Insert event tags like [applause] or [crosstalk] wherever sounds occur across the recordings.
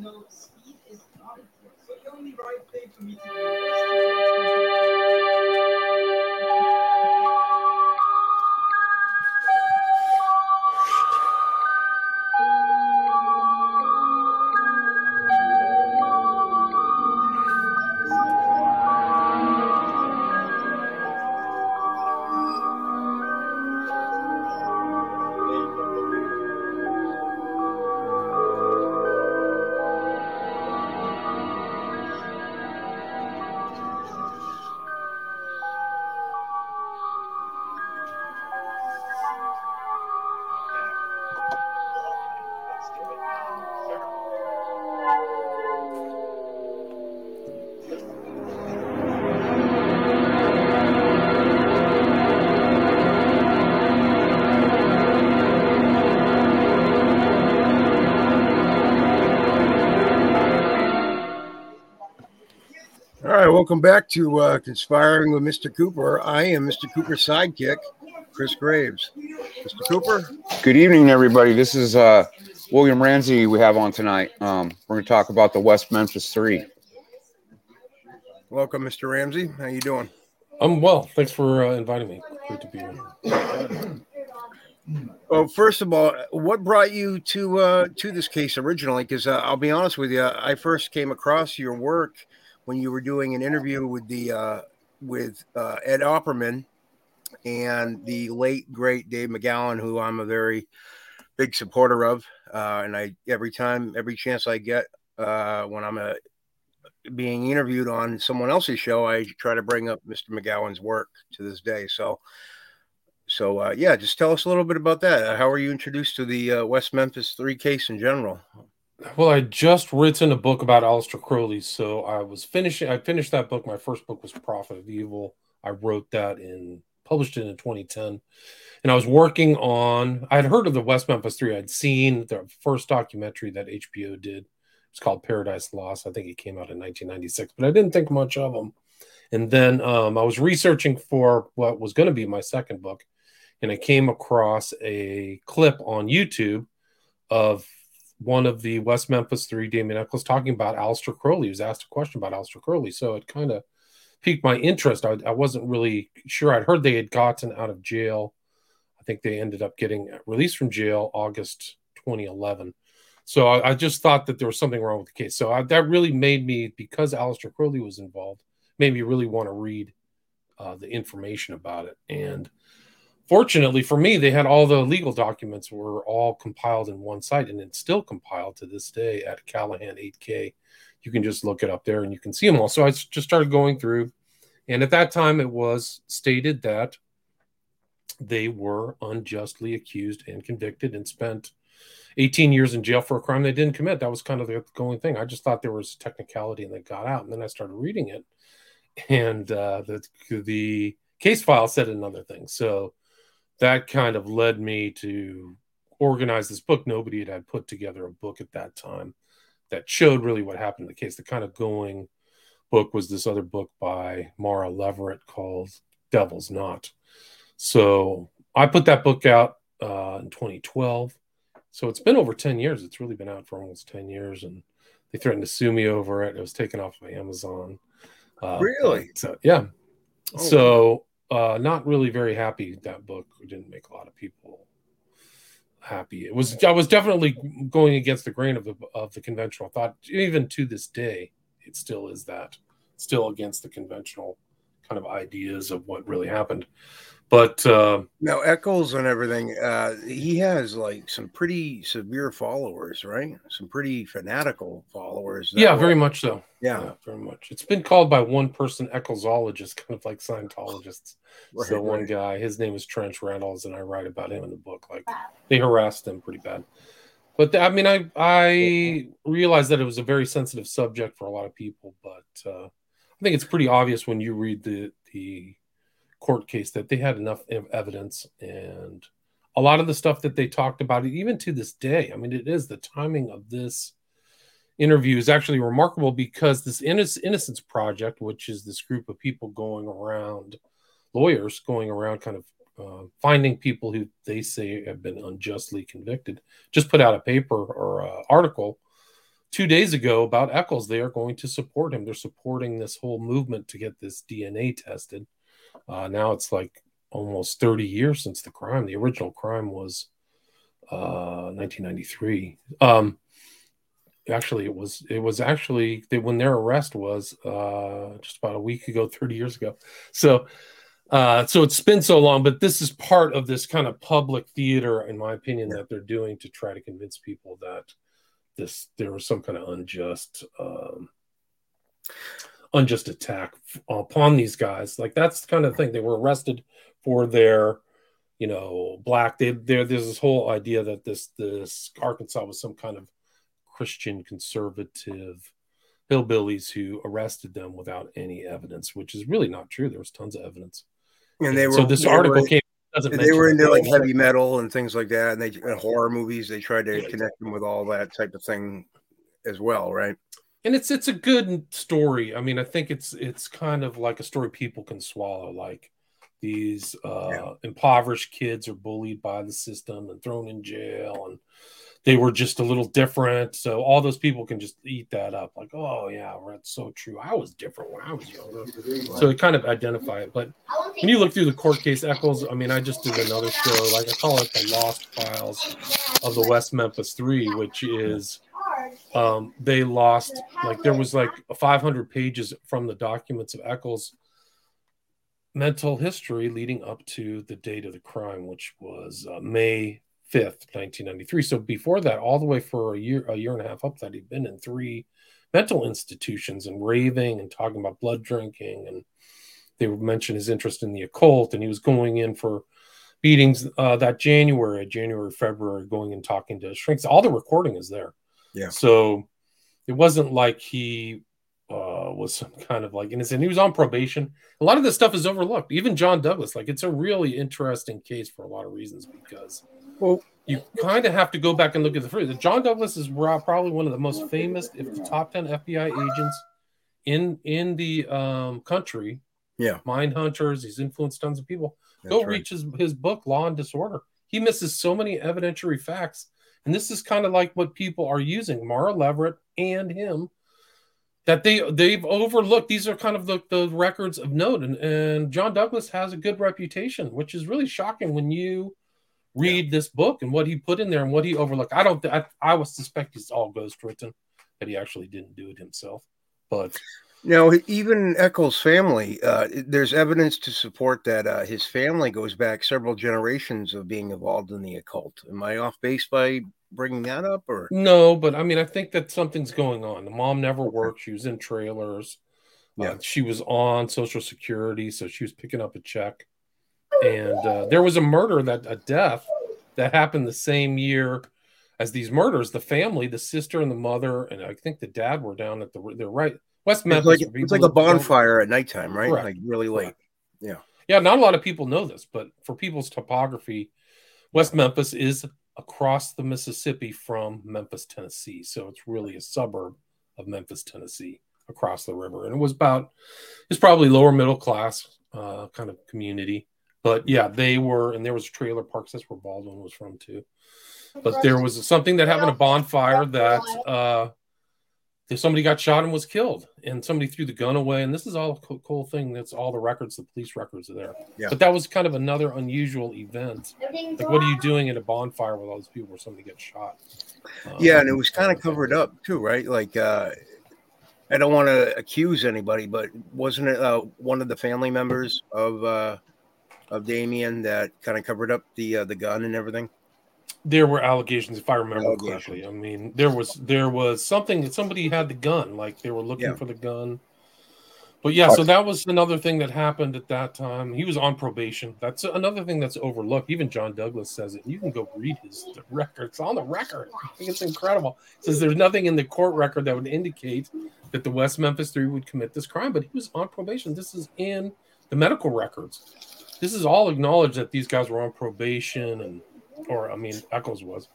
know speed is not important. So the only right thing for me to do is welcome back to uh, Conspiring with Mr. Cooper. I am Mr. Cooper's sidekick, Chris Graves. Mr. Cooper, Good evening, everybody. This is uh, William Ramsey we have on tonight. Um, we're going to talk about the West Memphis Three. welcome, Mr. Ramsey. How you doing? I'm well. Thanks for uh, inviting me. Great to be here. Well, first of all, what brought you to uh, to this case originally? Because uh, I'll be honest with you, I first came across your work when you were doing an interview with the uh, with uh, Ed Opperman and the late great Dave McGowan, who I'm a very big supporter of. Uh, and I every time, every chance I get uh, when I'm a, being interviewed on someone else's show, I try to bring up Mr. McGowan's work to this day. So. So uh, yeah, just tell us a little bit about that. How were you introduced to the uh, West Memphis Three case in general? Well, I just written a book about Aleister Crowley, so I was finishing. I finished that book. My first book was Prophet of Evil. I wrote that in published it in 2010, and I was working on. I had heard of the West Memphis Three. I'd seen the first documentary that HBO did. It's called Paradise Lost. I think it came out in 1996, but I didn't think much of them. And then um, I was researching for what was going to be my second book, and I came across a clip on YouTube of one of the West Memphis Three, Damien Echols, talking about Aleister Crowley. He was asked a question about Aleister Crowley, so it kind of piqued my interest. I, I wasn't really sure. I'd heard they had gotten out of jail. I think they ended up getting released from jail August 2011. So I, I just thought that there was something wrong with the case. So I, that really made me, because Aleister Crowley was involved, made me really want to read uh, the information about it. And fortunately for me, they had all the legal documents were all compiled in one site, and it's still compiled to this day at Callahan 8K. You can just look it up there, and you can see them all. So I just started going through, and at that time, it was stated that they were unjustly accused and convicted and spent 18 years in jail for a crime they didn't commit. That was kind of the going thing. I just thought there was technicality, and they got out. And then I started reading it, and uh, the the case file said another thing. So that kind of led me to organize this book. Nobody had, had put together a book at that time that showed really what happened in the case. The kind of going book was this other book by Mara Leveritt called Devil's Knot. So I put that book out uh, in 2012. So it's been over 10 years. It's really been out for almost 10 years. And they threatened to sue me over it. It was taken off of Amazon. Uh, Really? So, yeah. Oh, so uh, not really very happy that book didn't make a lot of people happy. It was I was definitely going against the grain of the of the conventional thought. Even to this day, it still is that still against the conventional kind of ideas of what really happened. But uh, Now Echols and everything, uh, he has like some pretty severe followers, right? Some pretty fanatical followers. yeah, very much so. Yeah, very much. It's been called by one person Ecclesologist, kind of like Scientologists. right, so one guy, his name is Trench Reynolds, and I write about him in the book. Like they harassed him pretty bad. But I mean, I I realized that it was a very sensitive subject for a lot of people. But uh, I think it's pretty obvious when you read the the court case that they had enough evidence and a lot of the stuff that they talked about, even to this day. I mean, it is the timing of this interview is actually remarkable because this Innocence Project, which is this group of people going around, lawyers going around kind of uh, finding people who they say have been unjustly convicted, just put out a paper or uh, article two days ago about Echols. They are going to support him. They're supporting this whole movement to get this DNA tested. Uh, now it's like almost 30 years since the crime. The original crime was uh, 1993. Um, actually, it was it was actually they, when their arrest was uh, just about a week ago, 30 years ago. So. Uh, so it's been so long, but this is part of this kind of public theater, in my opinion, that they're doing to try to convince people that this there was some kind of unjust um, unjust attack upon these guys. Like that's the kind of thing they were arrested for their you know black. They there there's this whole idea that this this Arkansas was some kind of Christian conservative hillbillies who arrested them without any evidence, which is really not true. There was tons of evidence. And they were so this they article were, came. They were into like heavy metal and things like that, and they and horror movies. They tried to connect them with all that type of thing as well, right? And it's it's a good story. I mean, I think it's it's kind of like a story people can swallow. Like these uh, Yeah. impoverished kids are bullied by the system and thrown in jail, and they were just a little different. So all those people can just eat that up. Like, oh yeah, that's so true. I was different when I was younger. So they kind of identify it. But when you look through the court case Echols, I mean, I just did another show, like I call it the Lost Files of the West Memphis Three, which is um, they lost like there was like 500 pages from the documents of Echols mental history leading up to the date of the crime, which was uh, May 5th, 1993. So before that, all the way for a year, a year and a half up that, he'd been in three mental institutions and raving and talking about blood drinking. And they would mention his interest in the occult. And he was going in for meetings uh, that January, January, February, going and talking to shrinks. All the recording is there. Yeah. So it wasn't like he uh, was some kind of like innocent. He was on probation. A lot of this stuff is overlooked. Even John Douglas, like it's a really interesting case for a lot of reasons because Well, you kind of have to go back and look at the fruit. John Douglas is probably one of the most famous, if the top ten FBI agents in in the um, country. Yeah. mind hunters. He's influenced tons of people. that's Go right. reach his, his book, Law and Disorder. He misses so many evidentiary facts. And this is kind of like what people are using, Mara Leveritt and him, that they they've overlooked. These are kind of the, the records of note. And, and John Douglas has a good reputation, which is really shocking when you read this book and what he put in there and what he overlooked. I don't I, I would suspect it's all ghost written, that he actually didn't do it himself. But Now, even Echols' family, uh, there's evidence to support that uh, his family goes back several generations of being involved in the occult. Am I off base by bringing that up, or No, but I mean, I think that something's going on. The mom never worked. She was in trailers. Yeah. Uh, she was on Social Security, so she was picking up a check. And uh, there was a murder that a death that happened the same year as these murders. The family, the sister and the mother, and I think the dad were down at the they're right West it's Memphis. like it's like a bonfire at nighttime, right? Correct. Like really late. Yeah, Yeah. not a lot of people know this, but for people's topography, West Memphis is across the Mississippi from Memphis, Tennessee. So it's really a suburb of Memphis, Tennessee, across the river. And it was about, it's probably lower middle class uh, kind of community. But yeah, they were, and there was trailer parks. That's where Baldwin was from too. But there was something that happened, a bonfire that uh, if somebody got shot and was killed, and somebody threw the gun away. And this is all a cool, cool thing. That's all the records, the police records are there. Yeah. But that was kind of another unusual event. Like, what are you doing at a bonfire with all these people where somebody gets shot? Um, Yeah, and it was kind of covered up too, right? Like uh, I don't want to accuse anybody, but wasn't it uh, one of the family members of uh, of Damien that kind of covered up the uh, the gun and everything? There were allegations, if I remember correctly. I mean, there was there was something that somebody had the gun, like they were looking Yeah. for the gun. But yeah, so that was another thing that happened at that time. He was on probation. That's another thing that's overlooked. Even John Douglas says it. You can go read his record. It's on the record. I think it's incredible. It says there's nothing in the court record that would indicate that the West Memphis Three would commit this crime, but he was on probation. This is in the medical records. This is all acknowledged that these guys were on probation and or I mean Echols was.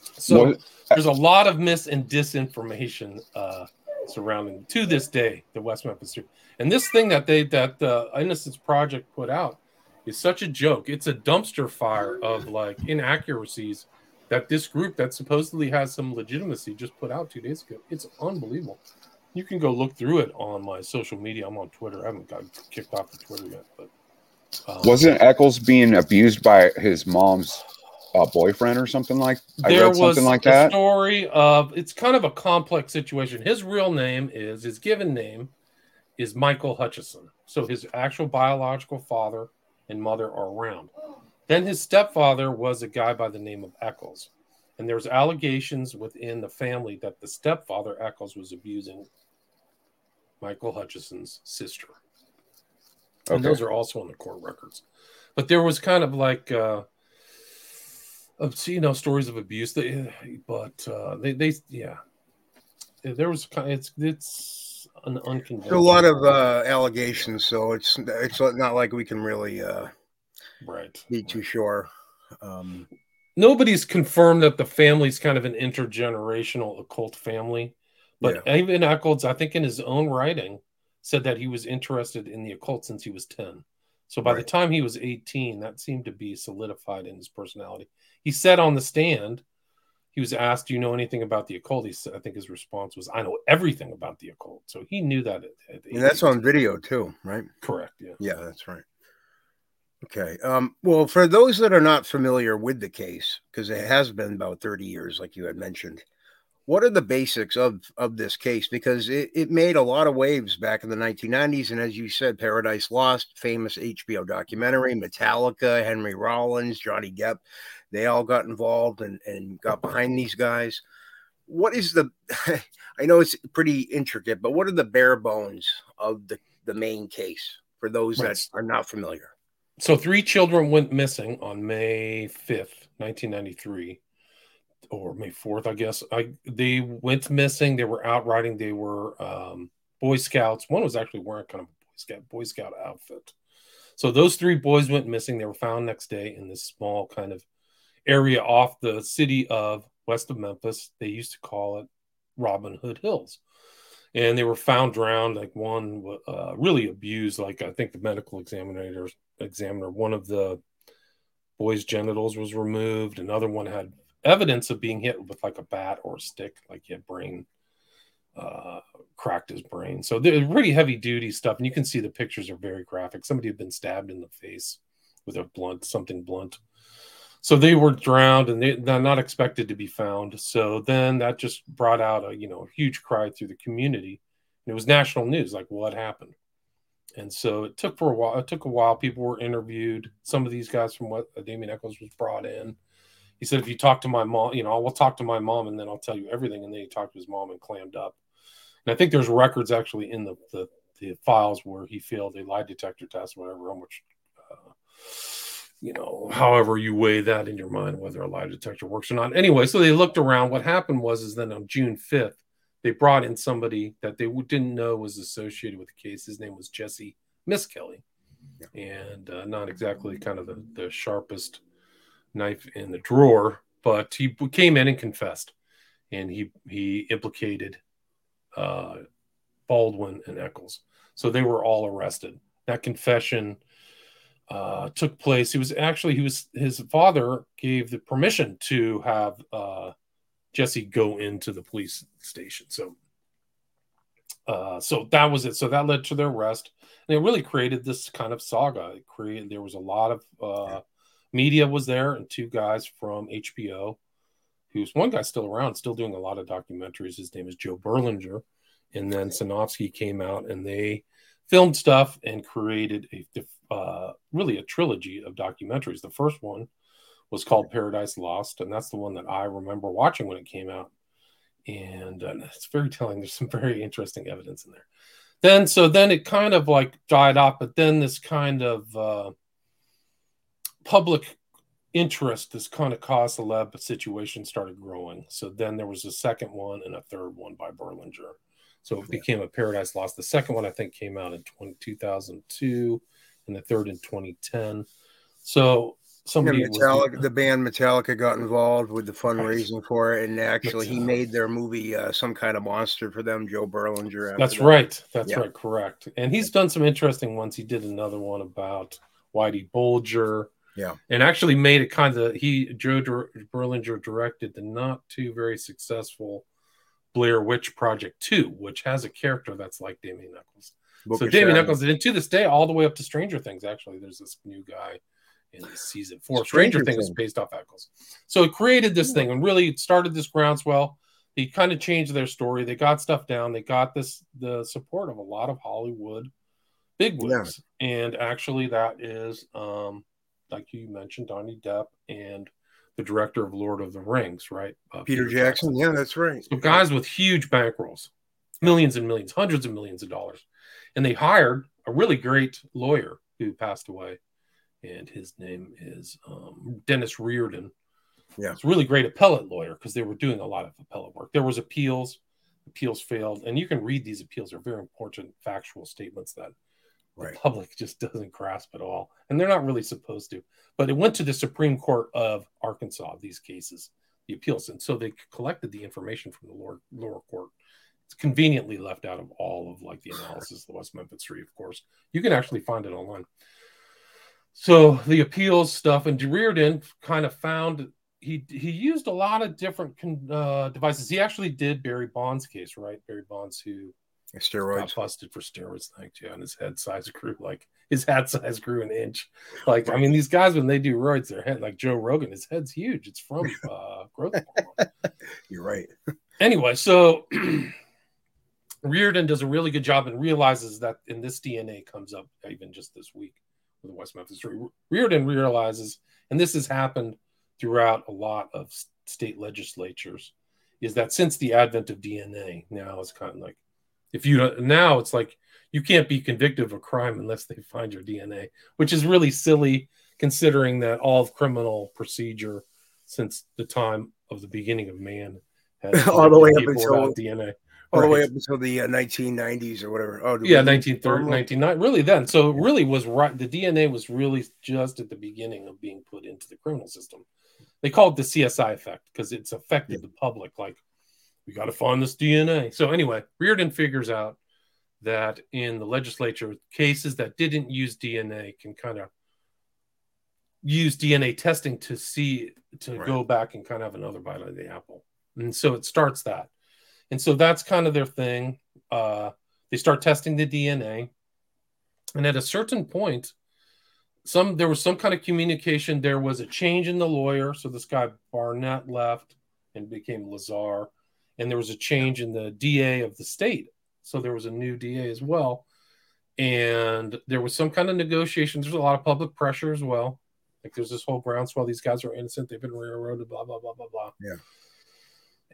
So Well, there's a lot of mis and disinformation uh, surrounding to this day the West Memphis Three. And this thing that they that the Innocence Project put out is such a joke. It's a dumpster fire of like inaccuracies that this group that supposedly has some legitimacy just put out two days ago. It's unbelievable. You can go look through it on my social media. I'm on Twitter. I haven't got kicked off of Twitter yet, but um, Wasn't Echols being abused by his mom's uh, boyfriend or something like? I there read was something like a that. story of it's kind of a complex situation. His real name is his given name is Michael Hutchison. So his actual biological father and mother are around. Then his stepfather was a guy by the name of Echols. And there's allegations within the family that the stepfather Echols was abusing Michael Hutchison's sister. okay. And those are also on the court records. But there was kind of like uh you know stories of abuse that [sighs] but uh they they yeah. There was kind it's it's an. There's a lot of uh, allegations, so it's it's not like we can really uh, right. be too sure. Um, Nobody's confirmed that the family's kind of an intergenerational occult family. But even Echols, I think in his own writing, said that he was interested in the occult since he was 10. So by the time he was 18, that seemed to be solidified in his personality. He said on the stand, he was asked, Do you know anything about the occult? He said, I think his response was, I know everything about the occult. So he knew that. At, at and that's on video too, right? Correct. Yeah. Yeah, that's right. Okay. Um, well, for those that are not familiar with the case, because it has been about 30 years, like you had mentioned, what are the basics of, of this case? Because it, it made a lot of waves back in the 1990s. And as you said, Paradise Lost, famous HBO documentary, mm-hmm. Metallica, Henry Rollins, Johnny Depp, they all got involved and, and got behind these guys. What is the, [laughs] I know it's pretty intricate, but what are the bare bones of the, the main case for those Right. that are not familiar? So three children went missing on May 5th, 1993 or May 4th, I guess. I they went missing. They were out riding. They were um, Boy Scouts. One was actually wearing kind of a Boy Scout Boy Scout outfit. So those three boys went missing. They were found next day in this small kind of area off the city of west of Memphis. They used to call it Robin Hood Hills. And they were found drowned. Like one uh, really abused. Like I think the medical examiner examiner, one of the boy's genitals was removed. Another one had evidence of being hit with like a bat or a stick, like he had brain uh, cracked his brain. So they're pretty heavy duty stuff, and you can see the pictures are very graphic. Somebody had been stabbed in the face with a blunt, something blunt. So they were drowned, and they, they're not expected to be found. So then that just brought out a you know a huge cry through the community. It was national news, like what happened. And so it took for a while. It took a while. People were interviewed. Some of these guys from what uh, Damien Echols was brought in. He said, if you talk to my mom, you know, I will talk to my mom and then I'll tell you everything. And then he talked to his mom and clammed up. And I think there's records actually in the the, the files where he failed a lie detector test, whatever, which, uh, you know, however you weigh that in your mind, whether a lie detector works or not. Anyway, so they looked around. What happened was, is then on June 5th, they brought in somebody that they didn't know was associated with the case. His name was Jesse Misskelley, and uh, not exactly kind of the, the sharpest knife in the drawer, but he came in and confessed, and he he implicated uh, Baldwin and Echols. So they were all arrested. That confession uh, took place. He was actually he was his father gave the permission to have uh, Jesse go into the police station. So, uh, so that was it. So that led to their arrest, and it really created this kind of saga. It created there was a lot of uh, media was there, and two guys from HBO, who's one guy still around, still doing a lot of documentaries. His name is Joe Berlinger, and then Sinofsky came out and they filmed stuff and created a uh, really a trilogy of documentaries. The first one was called Paradise Lost, and that's the one that I remember watching when it came out. And uh, it's very telling. There's some very interesting evidence in there. Then, so then it kind of like died off, but then this kind of uh, public interest, this kind of cause celeb situation started growing. So then there was a second one and a third one by Berlinger. So it became a Paradise Lost. The second one, I think, came out in 20, 2002 and the third in 2010. So somebody yeah, Metallica, the band Metallica got involved with the fundraising for it, and actually he made their movie uh, some kind of monster for them. Joe Berlinger. That's that. right. That's Yeah. right. Correct. And he's done some interesting ones. He did another one about Whitey Bulger. Yeah. and actually made it kind of he Joe Dir- Berlinger directed the not too very successful Blair Witch Project Two, which has a character that's like Damien. Book so Damien. Echols, and to this day, all the way up to Stranger Things. Actually, there's this new guy in season four. Stranger Stranger, Things is based off Echols. So it created this thing and really started this groundswell. They kind of changed their story. They got stuff down. They got this the support of a lot of Hollywood bigwigs, and actually, that is um, like you mentioned, Johnny Depp and the director of Lord of the Rings, right? Uh, Peter Jackson. Yeah, that's right. so guys with huge bankrolls, millions and millions, hundreds of millions of dollars. And they hired a really great lawyer who passed away. And his name is um, Dennis Riordan. Yeah. It's a really great appellate lawyer because they were doing a lot of appellate work. There was appeals, appeals failed. And you can read these appeals. They're very important factual statements that Right. the public just doesn't grasp at all. And they're not really supposed to. But it went to the Supreme Court of Arkansas, these cases, the appeals. And so they collected the information from the lower, lower court. It's conveniently left out of all of like the analysis of the West Memphis Three, of course. You can actually find it online. So the appeals stuff and Riordan kind of found he he used a lot of different con- uh, devices. He actually did Barry Bonds' case, right? Barry Bonds, who got Steroids. busted for steroids, thank you. And his head size grew like his hat [laughs] size grew an inch. Like, I mean, these guys when they do roids, their head like Joe Rogan, his head's huge. It's from [laughs] uh growth. You're right. anyway, so [clears throat] Riordan does a really good job and realizes that in this DNA comes up even just this week with the West Memphis Three. Riordan realizes, and this has happened throughout a lot of state legislatures, is that since the advent of DNA, now it's kind of like if you now it's like you can't be convicted of a crime unless they find your DNA, which is really silly considering that all of criminal procedure since the time of the beginning of man has [laughs] All the way up until- DNA. All the way up until the uh, 1990s or whatever. Oh, Yeah, we- 1930, 1990, really then. So it really was right. The DNA was really just at the beginning of being put into the criminal system. They call it the CSI effect because it's affected the public. Like, we got to find this DNA. So anyway, Riordan figures out that in the legislature, cases that didn't use DNA can kind of use DNA testing to see to Right. go back and kind of have another bite of the apple. And so it starts that. And so that's kind of their thing. Uh, they start testing the DNA. And at a certain point, some there was some kind of communication. There was a change in the lawyer. So this guy Burnett left and became Laser. And there was a change in the DA of the state. So there was a new DA as well. And there was some kind of negotiations. There's a lot of public pressure as well. Like there's this whole groundswell. These guys are innocent. They've been railroaded, blah, blah, blah, blah, blah. Yeah.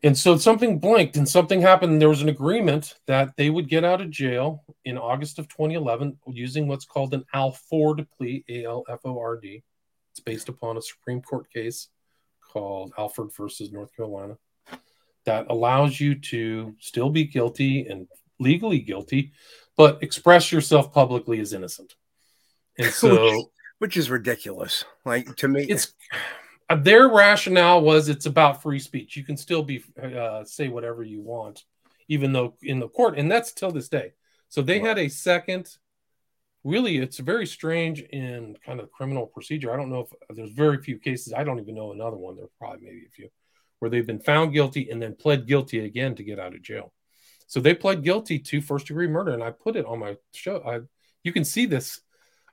And so something blinked and something happened. There was an agreement that they would get out of jail in August of 2011 using what's called an Alford plea, A L F O R D. It's based upon a Supreme Court case called Alford versus North Carolina that allows you to still be guilty and legally guilty, but express yourself publicly as innocent. And [laughs] so which is ridiculous. Like to me, it's uh, their rationale was it's about free speech. You can still be uh, say whatever you want, even though in the court, and that's till this day. So they had a second. Really, it's very strange in kind of criminal procedure. I don't know if there's very few cases. I don't even know another one. There's probably maybe a few where they've been found guilty and then pled guilty again to get out of jail. So they pled guilty to first degree murder, and I put it on my show. I you can see this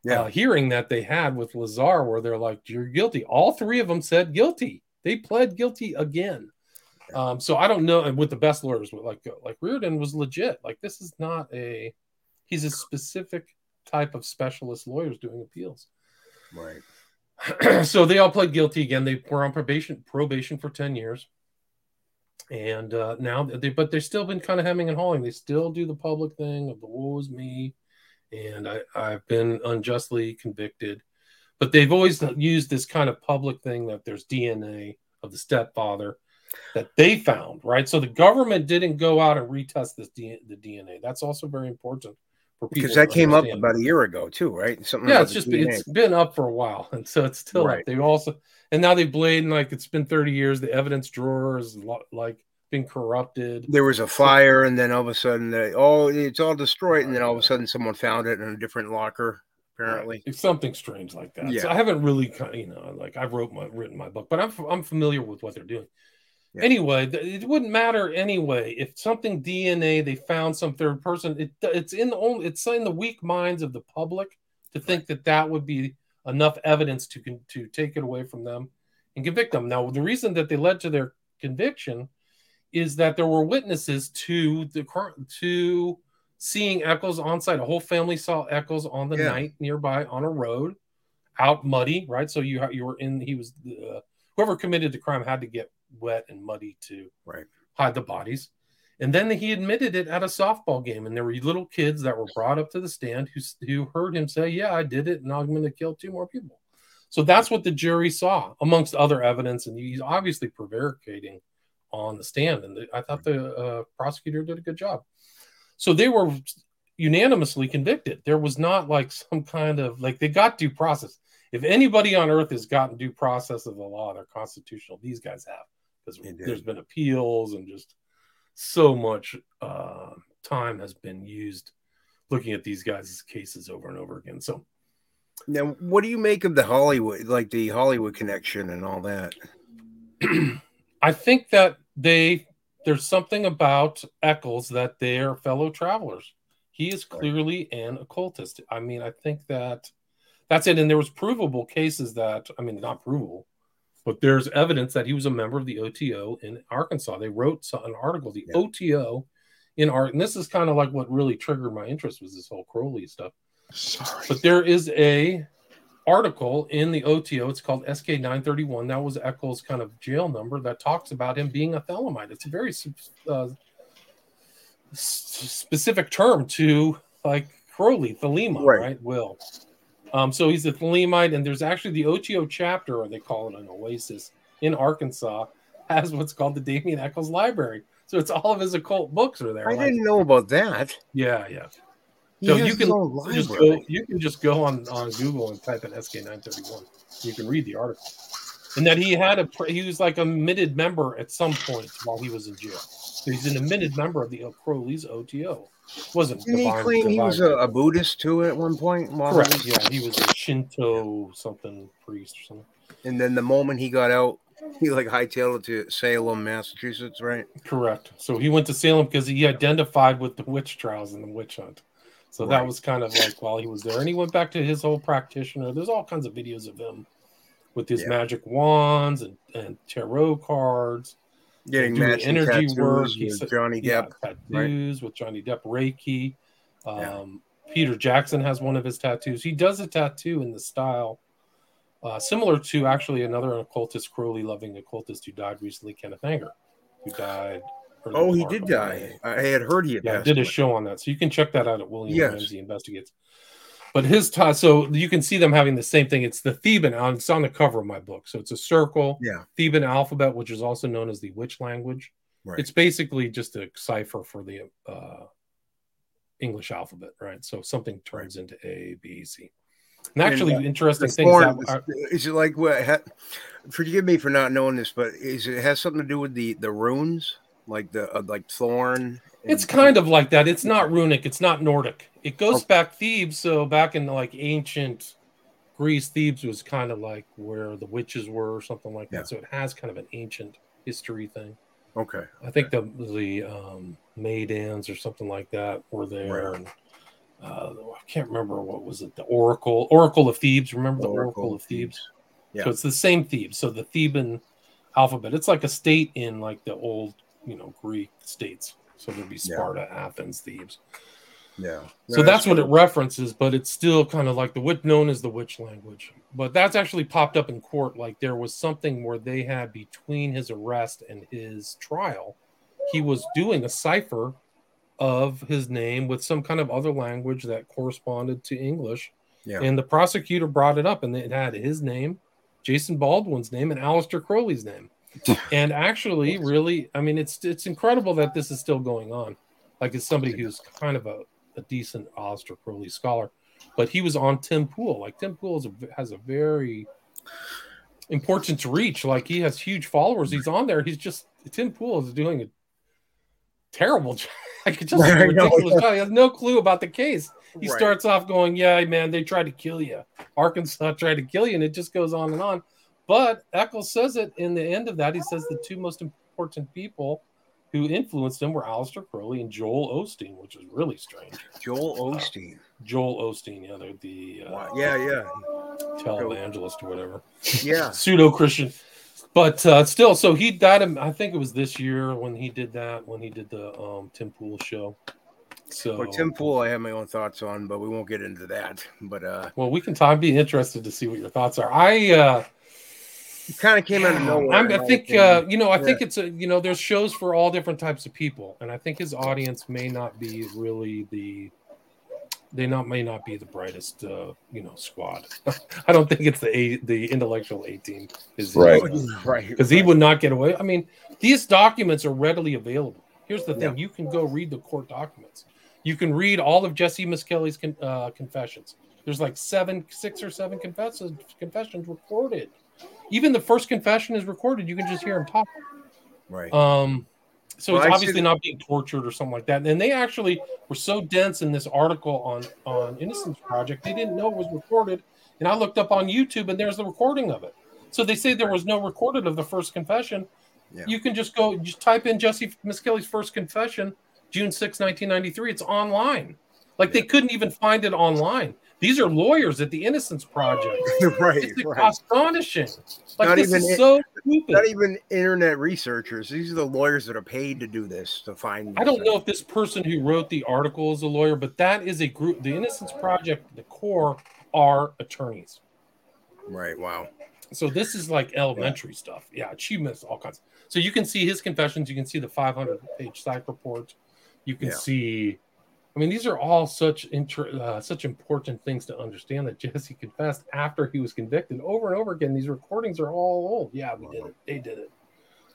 yeah, uh, hearing that they had with Laser, where they're like, "You're guilty." All three of them said guilty. They pled guilty again. Um, so I don't know. And with the best lawyers, like like Riordan was legit. Like this is not a. He's a specific type of specialist lawyers doing appeals. right. [clears throat] so they all pled guilty again. They were on probation probation for ten years, and uh, now they but they've still been kind of hemming and hawing. They still do the public thing of the woe is me, and I, I've been unjustly convicted. But they've always used this kind of public thing that there's DNA of the stepfather that they found, right? So the government didn't go out and retest this D- the DNA. That's also very important Because that came up about a year ago too, right? Something. Yeah, it's just DNA. it's been up for a while, [laughs] and so it's still Right. up. They also and now they've and like it's been thirty years. The evidence drawer is like been corrupted. there was a fire, and then all of a sudden, they, oh, it's all destroyed, and then all of a sudden, someone found it in a different locker. apparently. It's something strange like that. Yeah. So I haven't really, kind you know, like I've wrote my written my book, but I'm I'm familiar with what they're doing. Yeah. Anyway, it wouldn't matter anyway if something DNA they found some third person. It it's in the only it's in the weak minds of the public to think that that would be enough evidence to to take it away from them and convict them. Now, the reason that they led to their conviction is that there were witnesses to the to seeing Echols on site. A whole family saw Echols on the Yeah. night nearby on a road, out muddy, right? So you you were in. He was uh, whoever committed the crime had to get wet and muddy to Right. hide the bodies. And then he admitted it at a softball game, and there were little kids that were brought up to the stand who who heard him say, "Yeah, I did it, and I'm going to kill two more people." So that's what the jury saw, amongst other evidence, and he's obviously prevaricating on the stand. And the, I thought the uh, prosecutor did a good job. So they were unanimously convicted. There was not like some kind of like they got due process. If anybody on earth has gotten due process of the law, they're constitutional. These guys have because there's been appeals and just so much uh, time has been used looking at these guys' cases over and over again. So Now, what do you make of the Hollywood, like the Hollywood connection and all that? [clears throat] I think that they there's something about Echols that they're fellow travelers. He is clearly an occultist. I mean, I think that that's it. And there was provable cases that I mean, not provable, but there's evidence that he was a member of the OTO in Arkansas. They wrote an article, the Yeah. OTO in art, and this is kind of like what really triggered my interest was this whole Crowley stuff. Sorry. But there is a article in the OTO. It's called SK 931. That was Echols' kind of jail number that talks about him being a Thelemite. It's a very uh, specific term to like Crowley, Thelema, Right. right? Will. Um, so he's a Thelemite, and there's actually the OTO chapter, or they call it an oasis in Arkansas, [laughs] has what's called the Damien Echols Library. So it's all of his occult books are there. I like- didn't know about that. yeah, yeah. He So you can just go, you can just go on, on Google and type in SK931. You can read the article. And that he had a he was like a admitted member at some point while he was in jail. So he's an admitted member of the Crowley's OTO. Wasn't Didn't he divine- claim he was a, a Buddhist too at one point? correct? was- Yeah, he was a Shinto something priest or something. And then the moment he got out, he like hightailed it to Salem, Massachusetts, right? Correct. So he went to Salem because he identified with the witch trials and the witch hunt. So that was kind of like while he was there, and he went back to his whole practitioner. There's all kinds of videos of him with his Yeah. magic wands and, and tarot cards, Getting matching energy work. with He said- Johnny yeah, Depp. tattoos with Johnny Depp, Reiki. Yeah. Um, Peter Jackson has one of his tattoos. He does a tattoo in the style uh, similar to actually another occultist, Crowley loving occultist who died recently, Kenneth Anger, who died. Oh, he did die. I had heard he had yeah, I did a away. show on that, so you can check that out at William Yes. Ramsey Investigates. But his tie, so you can see them having the same thing. It's the Theban. uh, It's on the cover of my book, so it's a circle. Yeah, Theban alphabet, which is also known as the witch language. right. It's basically just a cipher for the uh, English alphabet, right? So something turns into A, B, C. And actually, And, uh, interesting things. That are, is it like what? Ha, forgive me for not knowing this, but is it has something to do with the the runes, like the uh, like thorn? It's kind of like that. It's not runic. It's not Nordic. It goes Okay. back Thebes. So back in like ancient Greece, Thebes was kind of like where the witches were, or something like that. Yeah. So it has kind of an ancient history thing. okay. I think the the um, Maidens or something like that were there. Right. And, uh, I can't remember what was it. The Oracle, Oracle of Thebes. Remember the Oracle, of Thebes? Yeah. So it's the same Thebes. So the Theban alphabet. It's like a state in like the old, you know, Greek states. So there'd be Yeah. Sparta, Athens, Thebes. Yeah. So that's what it references, but it's still kind of like the witch known as the witch language. But that's actually popped up in court. Like there was something where they had between his arrest and his trial, he was doing a cipher of his name with some kind of other language that corresponded to English. Yeah. And the prosecutor brought it up, and it had his name, Jason Baldwin's name, and Aleister Crowley's name. [laughs] and actually, really, I mean, it's it's incredible that this is still going on. Like, it's somebody who's kind of a, a decent Aleister Crowley scholar, but he was on Tim Pool. Like, Tim Pool is a, has a very important reach. Like, he has huge followers. He's on there. He's just Tim Pool is doing a terrible [laughs] job. Like it's just [laughs] a ridiculous. guy. He has no clue about the case. He Right. starts off going, "Yeah, man, they tried to kill you. Arkansas tried to kill you," and it just goes on and on. But Echols says it in the end of that. He says the two most important people who influenced him were Aleister Crowley and Joel Osteen, which is really strange. Joel Osteen. Joel Osteen, yeah, they're the uh, Wow. Yeah, yeah, televangelist or whatever, yeah. [laughs] pseudo Christian. But uh, still, so he died. in- I think it was this year when he did that. When he did the um, Tim Pool show. So Well, Tim Pool, I have my own thoughts on, but we won't get into that. But uh, Well, we can talk. I'd be interested to see what your thoughts are. I it kind of came out of nowhere. I'm, I think uh, you know. I think it's a you know. There's shows for all different types of people, and I think his audience may not be really the. They not may not be the brightest, uh, you know, squad. [laughs] I don't think it's the a, the intellectual A team is Right. right because he would not get away. I mean, these documents are readily available. Here's the thing: Yeah. you can go read the court documents. You can read all of Jesse Misskelley's con- uh, confessions. There's like seven, six or seven confessions confessions recorded. Even the first confession is recorded. You can just hear him talk. right. Um, so Well, he's I obviously that- not being tortured or something like that. And they actually were so dense in this article on on Innocence Project, they didn't know it was recorded. And I looked up on YouTube, and there's the recording of it. So they say there was no recorded of the first confession. Yeah. You can just go, just type in Jesse Misskelley's first confession, June 6, 1993. It's online. Like they couldn't even find it online. These are lawyers at the Innocence Project. [laughs] right, It's right. astonishing. Like Not this even is so stupid. Not even internet researchers. These are the lawyers that are paid to do this to find. I don't know if this person who wrote the article is a lawyer, but that is a group. The Innocence Project, the core, are attorneys. Right. Wow. So this is like elementary stuff. Yeah, achievements, all kinds. So you can see his confessions. You can see the 500 page psych report. You can Yeah. see. I mean, these are all such inter, uh, such important things to understand that [laughs] Jesse confessed after he was convicted over and over again. These recordings are all old. Yeah, we did it. They did it.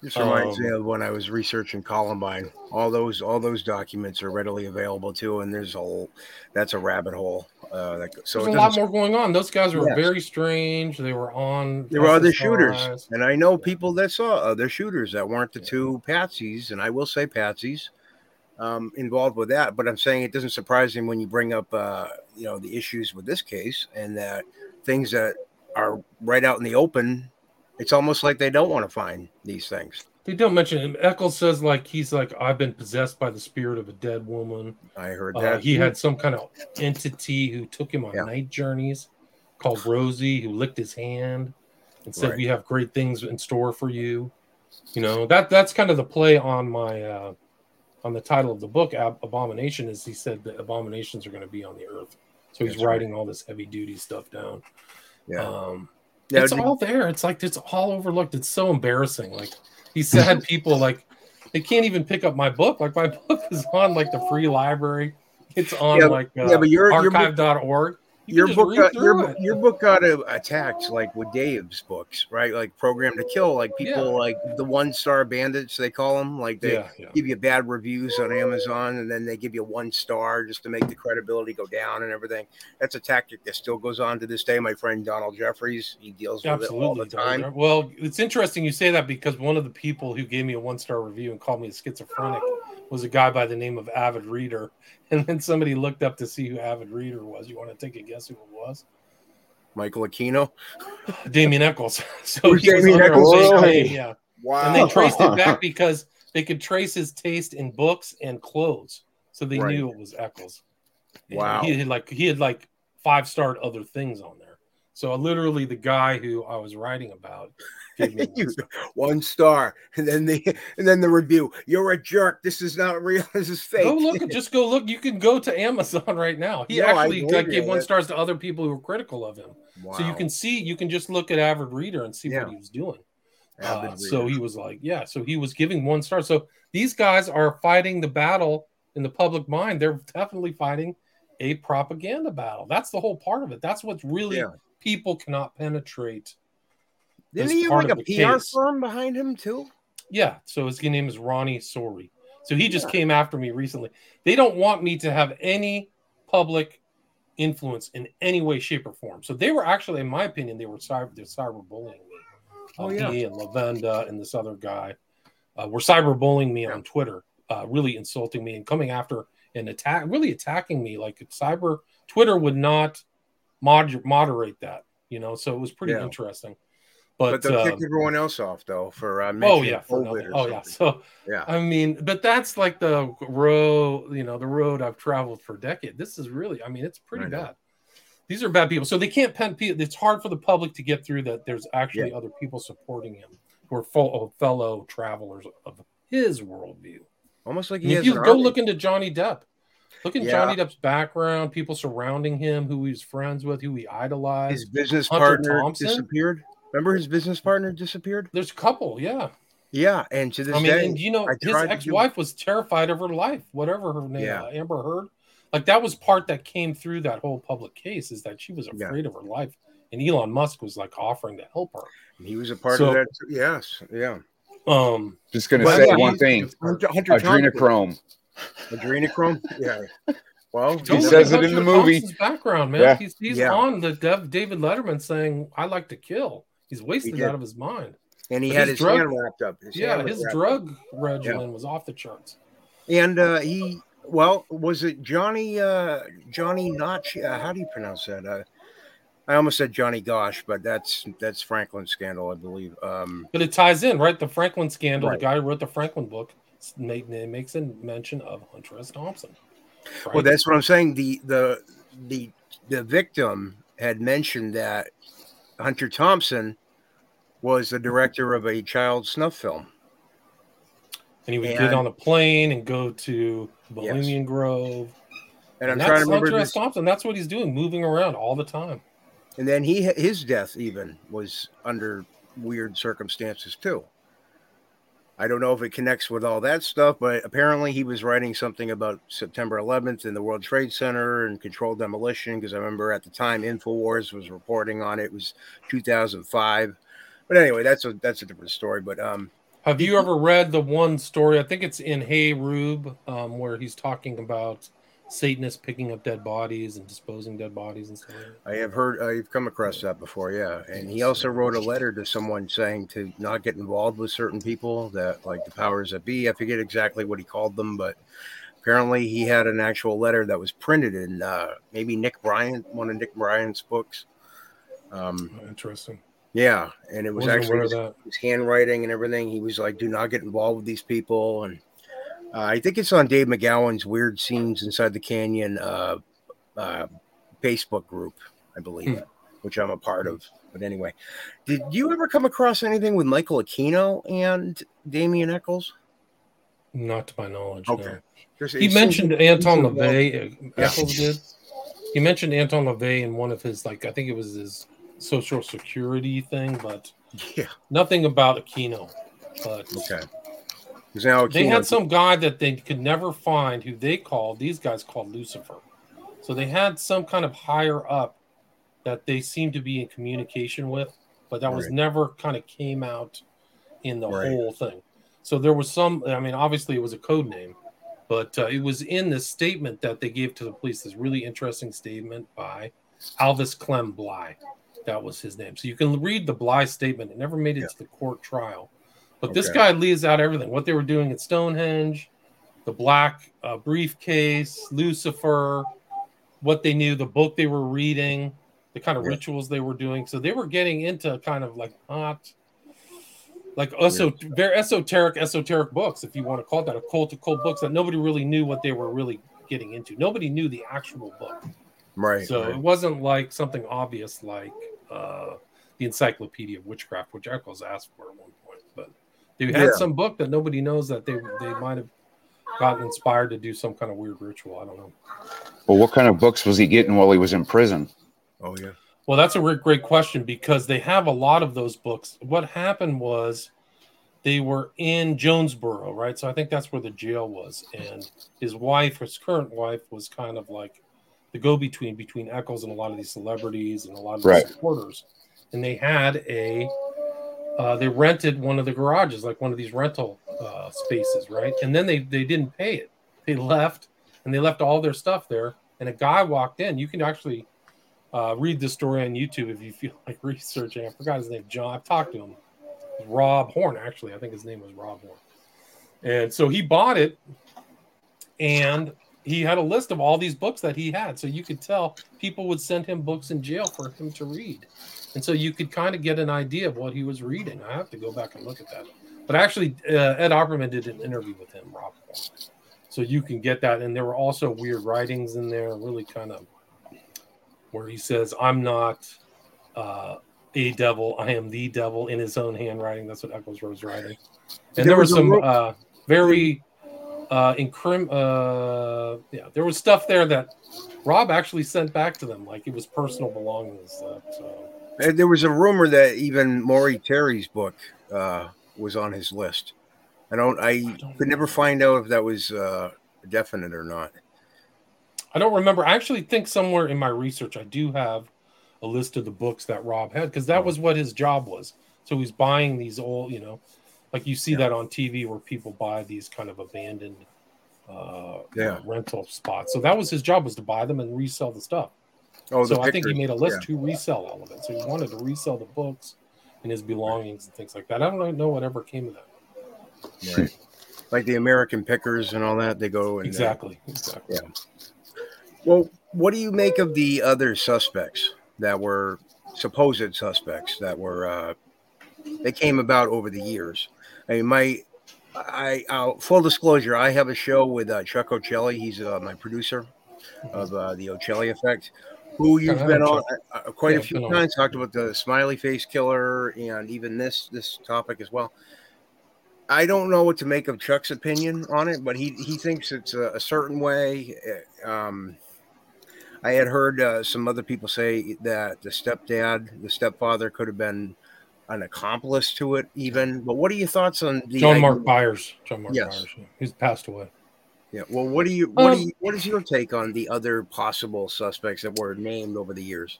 This reminds me Um, of when I was researching Columbine. All those all those documents are readily available too, and there's a that's a rabbit hole. Uh, that, so There's a lot more going on. Those guys were Yes. very strange. They were on. There were other shooters, SSRIs. and I know people that saw other shooters that weren't the two patsies, and I will say patsies um, involved with that. But I'm saying it doesn't surprise me when you bring up, uh, you know, the issues with this case and that things that are right out in the open. It's almost like they don't want to find these things. They don't mention him. Echols says like he's like I've been possessed by the spirit of a dead woman. I heard Uh, that he had some kind of entity who took him on Yeah. night journeys called Rosie, who licked his hand and said, Right. "We have great things in store for you." You know that that's kind of the play on my uh, on the title of the book. Ab- Abomination is he said that abominations are going to be on the earth, so he's That's right. writing all this heavy duty stuff down. yeah. Um, Yeah, it's all there. It's like it's all overlooked. It's so embarrassing. Like these sad [laughs] people, like they can't even pick up my book. Like my book is on like the free library. It's on Yeah, like uh, yeah, but your- your book- archive.org. You your book, got, your, it. your book got uh, attacked like with Dave's books, right? Like Programmed to Kill, like people Yeah. like the one star bandits they call them, like they yeah, yeah. give you bad reviews on Amazon and then they give you one star just to make the credibility go down and everything. That's a tactic that still goes on to this day. My friend Donald Jeffries, he deals with it all the Absolutely. time. Well, it's interesting you say that because one of the people who gave me a one star review and called me a schizophrenic was a guy by the name of Avid Reader. [laughs] And then somebody looked up to see who Avid Reader was. You want to take a guess who it was? Michael Aquino. [laughs] Damien Echols. [laughs] So he was Damien Echols? fake name, Yeah. Wow. and they traced it back because they could trace his taste in books and clothes, so they Right. knew it was Echols. And Wow. he had like he had like five starred other things on there. So literally, the guy who I was writing about gave me one [laughs] You- one star, and then the and then the review. You're a jerk. This is not real. [laughs] This is fake. Go look, just go look. You can go to Amazon [laughs] right now. He No, actually like, gave one stars to other people who were critical of him. Wow. So you can see, you can just look at Avid Reader and see Yeah. what he was doing. Uh, so he was like, yeah. So he was giving one star. So these guys are fighting the battle in the public mind. They're definitely fighting a propaganda battle. That's the whole part of it. That's what's really Yeah. people cannot penetrate. Didn't he have like a PR case. firm behind him too? Yeah. So his name is Ronnie Sori. So he just came after me recently. They don't want me to have any public influence in any way, shape, or form. So they were actually, in my opinion, they were cyber, they're cyberbullying me. Oh, Uh, yeah. Me and Lavenda and this other guy uh, were cyberbullying me on Twitter uh, really insulting me and coming after and attack, really attacking me. Like cyber Twitter would not mod- moderate that, you know. So it was pretty Yeah. interesting. But, But, they'll uh, kick everyone else off though for uh, oh yeah, for COVID oh yeah. So yeah. I mean, but that's like the road, you know, the road I've traveled for a decade. This is really, I mean, it's pretty bad. These are bad people. So they can't pen people. It's hard for the public to get through that there's actually other people supporting him who are full of fellow travelers of his worldview. Almost like he if has you go army. look into Johnny Depp, look at Yeah. Johnny Depp's background, people surrounding him, who he's friends with, who he idolized. his business Hunter partner Thompson? disappeared. Remember his business partner disappeared? There's a couple, yeah. Yeah, and to this I mean, day, and you know, I his tried to do- ex-wife was terrified of her life, whatever her name, Yeah. uh, Amber Heard. Like that was part that came through that whole public case is that she was Yeah. afraid of her life, and Elon Musk was like offering to help her. And he was a part So- of that. Too. Yes, yeah. Um, Just gonna But say yeah, one thing: Hunter, Hunter adrenochrome. Adrenochrome. Yeah. Well, He Don't says it in the movie. Thompson's background, man. Yeah. He's he's Yeah. on the Dev, David Letterman saying, "I like to kill." He's wasted did. out of his mind. and he but had his drug- hand wrapped up. His yeah, his drug regimen was off the charts. And uh, he, well, was it Johnny? Uh, Johnny Notch? Uh, how do you pronounce that? Uh, I almost said Johnny Gosch, but that's that's Franklin scandal, I believe. Um, But it ties in, right? The Franklin scandal. Right. The guy who wrote the Franklin book make, makes a mention of Hunter S. Thompson. Well, that's what I'm saying. The the the the victim had mentioned that Hunter Thompson was the director of a child snuff film. and he would and- get on a plane and go to Bohemian Grove. And I'm trying to remember Hunter this. Thompson. That's what he's doing, moving around all the time. And then he his death even was under weird circumstances too. I don't know if it connects with all that stuff, but apparently he was writing something about September 11th in the World Trade Center and controlled demolition because I remember at the time Infowars was reporting on it. It was 2005. But anyway, that's a that's a different story. But um, Have you ever read the one story? I think it's in Hey Rube, um, where he's talking about Satanists picking up dead bodies and disposing dead bodies and stuff. Like that. I have heard I've come across that before, yeah. And he also wrote a letter to someone saying to not get involved with certain people that like the powers that be. I forget exactly what he called them, but apparently he had an actual letter that was printed in uh, maybe Nick Bryant, one of Nick Bryant's books. Um, Interesting. yeah, and it was Wasn't actually his, his handwriting and everything. He was like, "Do not get involved with these people." And uh, I think it's on Dave McGowan's Weird Scenes Inside the Canyon uh, uh, Facebook group, I believe, Hmm. which I'm a part of. But anyway, did you ever come across anything with Michael Aquino and Damien Echols? Not to my knowledge. Okay. no. He mentioned seems- Anton seems involved- LaVey. Yeah. Echols did. He mentioned Anton LaVey in one of his, like, I think it was his social security thing, but Yeah. nothing about Aquino. But Okay. They had some guy that they could never find who they called, these guys called Lucifer. So they had some kind of higher up that they seemed to be in communication with, but that was never kind of came out in the Right. whole thing. So there was some, I mean, obviously it was a code name, but uh, it was in this statement that they gave to the police, this really interesting statement by Alvis Clem Bly. That was his name. So you can read the Bly statement. It never made it Yeah. to the court trial. But this guy leaves out everything what they were doing at Stonehenge, the black uh, briefcase, Lucifer, what they knew, the book they were reading, the kind of Yeah. rituals they were doing. So they were getting into kind of like not like also very esoteric, esoteric books, if you want to call it that, occult, occult books that nobody really knew what they were really getting into. Nobody knew the actual book. right. So it wasn't like something obvious like uh, the Encyclopedia of Witchcraft, which Echols asked for at one they had Yeah. some book that nobody knows that they they might have gotten inspired to do some kind of weird ritual. I don't know. Well, what kind of books was he getting while he was in prison? Oh yeah. Well, that's a re- great question because they have a lot of those books. What happened was they were in Jonesboro, right? So I think that's where the jail was. And his wife, his current wife, was kind of like the go between between Echols and a lot of these celebrities and a lot of Right. supporters. And they had a, uh, they rented one of the garages, like one of these rental uh, spaces, right? And then they, they didn't pay it. They left and they left all their stuff there. And a guy walked in. You can actually uh, read the story on YouTube if you feel [laughs] like researching. I forgot his name. John. I've talked to him. Rob Horn, actually. I think his name was Rob Horn. And so he bought it, and he had a list of all these books that he had. So you could tell people would send him books in jail for him to read. And so you could kind of get an idea of what he was reading. I have to go back and look at that. But actually, uh, Ed Opperman did an interview with him, Rob. So you can get that. And there were also weird writings in there, really kind of where he says, I'm not uh, a devil, I am the devil in his own handwriting. That's what Echols was writing. And there, There was was some ro- uh, very uh, incrim- uh, yeah, there was stuff there that Rob actually sent back to them, like it was personal belongings. That, uh, And there was a rumor that even Maury Terry's book uh, was on his list. I don't. I don't could never find out if that was uh, definite or not. I don't remember. I actually think somewhere in my research, I do have a list of the books that Rob had because that was what his job was. So he's buying these old, you know, like you see Yeah. that on TV where people buy these kind of abandoned uh, Yeah. rental spots. So that was his job was to buy them and resell the stuff. Oh, so I think he made a list yeah. to resell all of it. So he wanted to resell the books and his belongings and things like that. I don't know whatever came of that. Right. like the American Pickers and all that. They go and uh, Exactly. Exactly. Yeah. Well, what do you make of the other suspects that were supposed suspects that were uh, they came about over the years? I my I uh, full disclosure, I have a show with uh, Chuck Ochelli. He's uh, my producer of uh, the Ochelli Effect, who you've been on uh, uh, quite Yeah, a few been on. times. Talked about the smiley face killer and even this this topic as well. I don't know what to make of Chuck's opinion on it, but he he thinks it's a, a certain way. Uh, Um, I had heard uh, some other people say that the stepdad, the stepfather, could have been an accomplice to it, even. But what are your thoughts on the John idea- Mark Byers. John Mark Yes. Byers. He's passed away. Yeah. Well, what do you what do Um, you what is your take on the other possible suspects that were named over the years?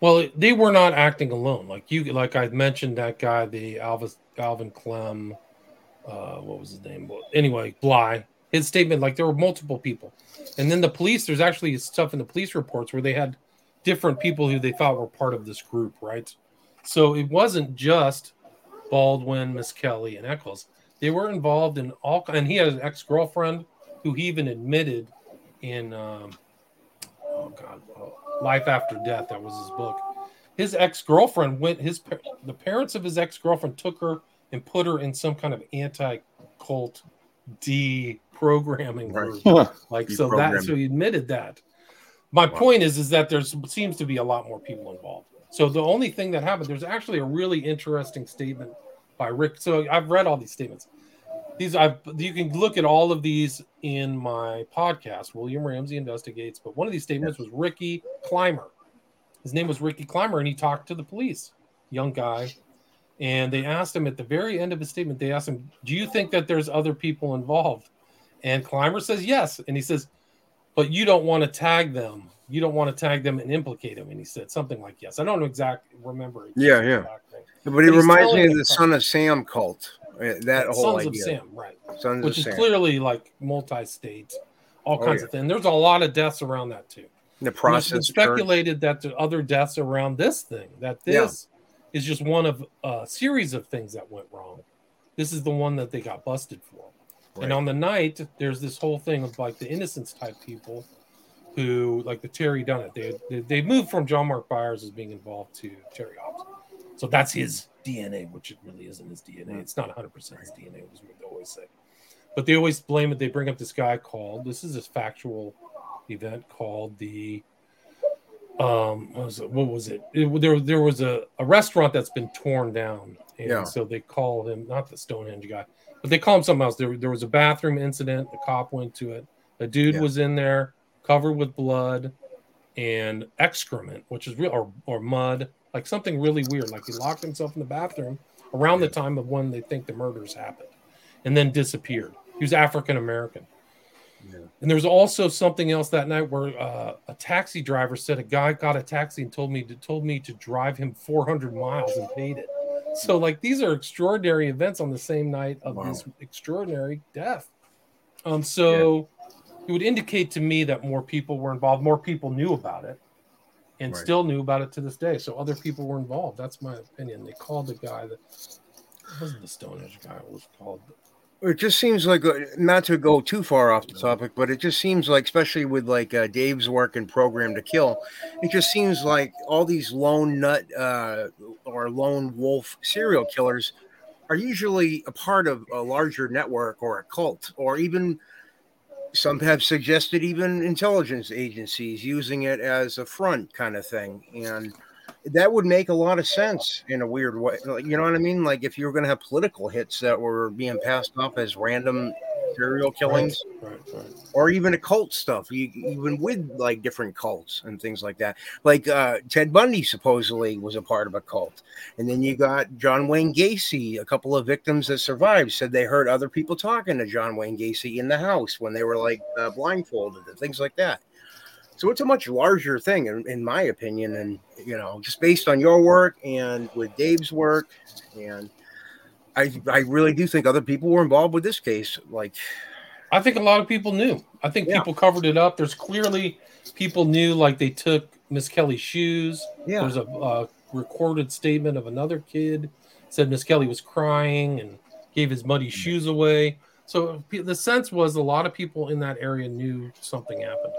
Well, they were not acting alone. Like you, like I mentioned, that guy, the Alvis, Alvin Clem, uh, what was his name? Well, anyway, Bly. His statement, like there were multiple people, and then the police. There's actually stuff in the police reports where they had different people who they thought were part of this group, right? So it wasn't just Baldwin, Misskelley, and Echols. They were involved in all, and he had an ex girlfriend who he even admitted in. Um, oh God, uh, Life After Death. That was his book. His ex girlfriend went. His the parents of his ex girlfriend took her and put her in some kind of anti cult deprogramming Right. group. Like so that Deprogramming. so he admitted that. My Wow. point is is that there seems to be a lot more people involved. So the only thing that happened, there's actually a really interesting statement by Rick. So I've read all these statements. These I've you can look at all of these in my podcast, William Ramsey Investigates. But one of these statements was Ricky Clymer. His name was Ricky Clymer, and he talked to the police, young guy. And they asked him at the very end of his statement, they asked him, Do you think that there's other people involved? And Clymer says yes. And he says, But you don't want to tag them. You don't want to tag them and implicate them. And he said something like yes. I don't know exactly remember. Yeah, yeah. thing. But it reminds me of the. Son of Sam cult. uh, That whole Sons idea. of Sam, right. Sons Which of is Sam. clearly like multi-state, all Oh, kinds yeah. of things. There's a lot of deaths around that too. the process. speculated that the other deaths around this thing, that Yeah. this is just one of a series of things that went wrong. This is the one that they got busted for. And on the night, there's this whole thing of like the innocence type people who, like the Terry Dunnett, they, they, they moved from John Mark Byers as being involved to Terry Hobbs. So that's his DNA, which it really isn't his DNA. It's not 100% his DNA, was what they always say. But they always blame it. They bring up this guy called, this is a factual event called the um what was it, what was it? It- there there was a, a restaurant that's been torn down and Yeah. so they call him not the stonehenge guy but they call him something else. There, there was a bathroom incident. The cop went to it. A dude Yeah. was in there covered with blood and excrement which is real or, or mud like something really weird. Like he locked himself in the bathroom around the time of when they think the murders happened and then disappeared. He was african american Yeah. and there's also something else that night where uh, a taxi driver said a guy got a taxi and told me to told me to drive him 400 miles and paid it. So like these are extraordinary events on the same night of Wow. this extraordinary death. Um, so it would indicate to me that more people were involved, more people knew about it, and Right. still knew about it to this day. So other people were involved. That's my opinion. They called the guy that wasn't the Stone Age guy. It was called It just seems like uh, not to go too far off the topic, but it just seems like, especially with like uh, Dave's work and Programmed to Kill, it just seems like all these lone nut uh, or lone wolf serial killers are usually a part of a larger network or a cult, or even some have suggested even intelligence agencies using it as a front kind of thing, and that would make a lot of sense in a weird way. Like, you know what I mean? Like if you were going to have political hits that were being passed off as random serial killings, Right, right. or even occult stuff, you, even with like different cults and things like that. Like uh, Ted Bundy supposedly was a part of a cult, and then you got John Wayne Gacy. A couple of victims that survived said they heard other people talking to John Wayne Gacy in the house when they were like uh, blindfolded and things like that. So it's a much larger thing, in, in my opinion, and you know, just based on your work and with Dave's work, and I I really do think other people were involved with this case. Like, I think a lot of people knew. I think Yeah. people covered it up. There's clearly people knew, like they took Misskelley's shoes. yeah, There's a, uh recorded statement of another kid said Misskelley was crying and gave his muddy shoes away. So the sense was a lot of people in that area knew something happened.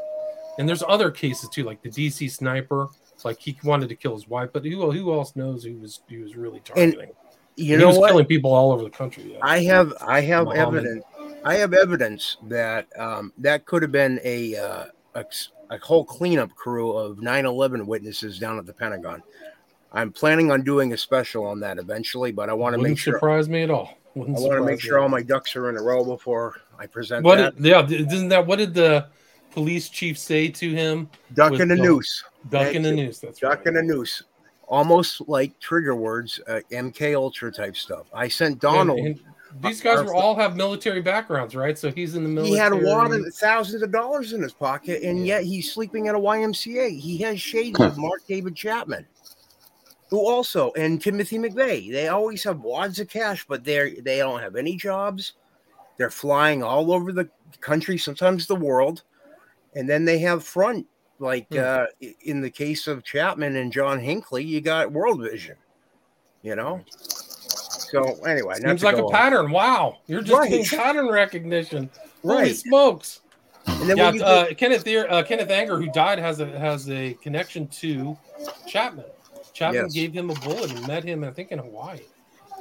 And there's other cases too, like the DC sniper. It's like he wanted to kill his wife, but who who else knows who was he was really targeting? you And know he was what? killing people all over the country. Yeah. I have I have Muhammad. evidence. I have evidence that um, that could have been a, uh, a a whole cleanup crew of 9/11 witnesses down at the Pentagon. I'm planning on doing a special on that eventually, but I want to Wouldn't make sure surprise me at all. Wouldn't I want to make sure all my ducks are in a row before I present What? that. Did, yeah, isn't that what did the police chief say to him? Duck in a the- noose. Duck in the you. news. That's Duck right. and a noose. Almost like trigger words, uh, MK Ultra type stuff. I sent Donald. and these guys were all have military backgrounds, right? So he's in the military. He had a lot of thousands of dollars in his pocket, and yet he's sleeping at a YMCA. He has shades of [laughs] Mark David Chapman, who also and Timothy McVeigh. They always have wads of cash, but they're they don't have any jobs. They're flying all over the country, sometimes the world, and then they have front. Like Hmm. uh, in the case of Chapman and John Hinckley, you got World Vision. You know. So anyway, Seems like a on. pattern. Wow, you're just Right. doing pattern recognition. Holy right? smokes! And then Yeah, uh, Kenneth uh, Kenneth Anger, who died, has a has a connection to Chapman. Chapman Yes. gave him a bullet and met him, I think, in Hawaii.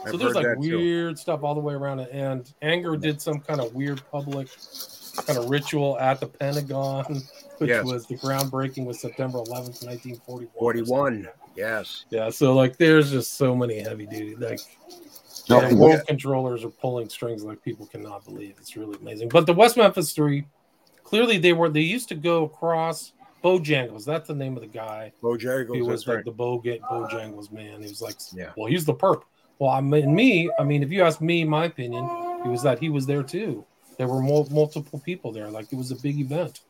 I've So there's like that too. weird stuff all the way around it. And Anger did some kind of weird public kind of ritual at the Pentagon, which Yes. was the groundbreaking was September 11th, 1941. 41. Yes. Yeah, so like there's just so many heavy duty like No, yeah, what- controllers are pulling strings like people cannot believe. It's really amazing. But the West Memphis Three, clearly they were they used to go across Bojangles. That's the name of the guy. Bojangles. He was like right. the Bo Bojangles man. He was like, Yeah. well, he's the perp. Well, I mean, me, I mean, if you ask me, my opinion, it was that he was there too. There were mul- multiple people there. Like it was a big event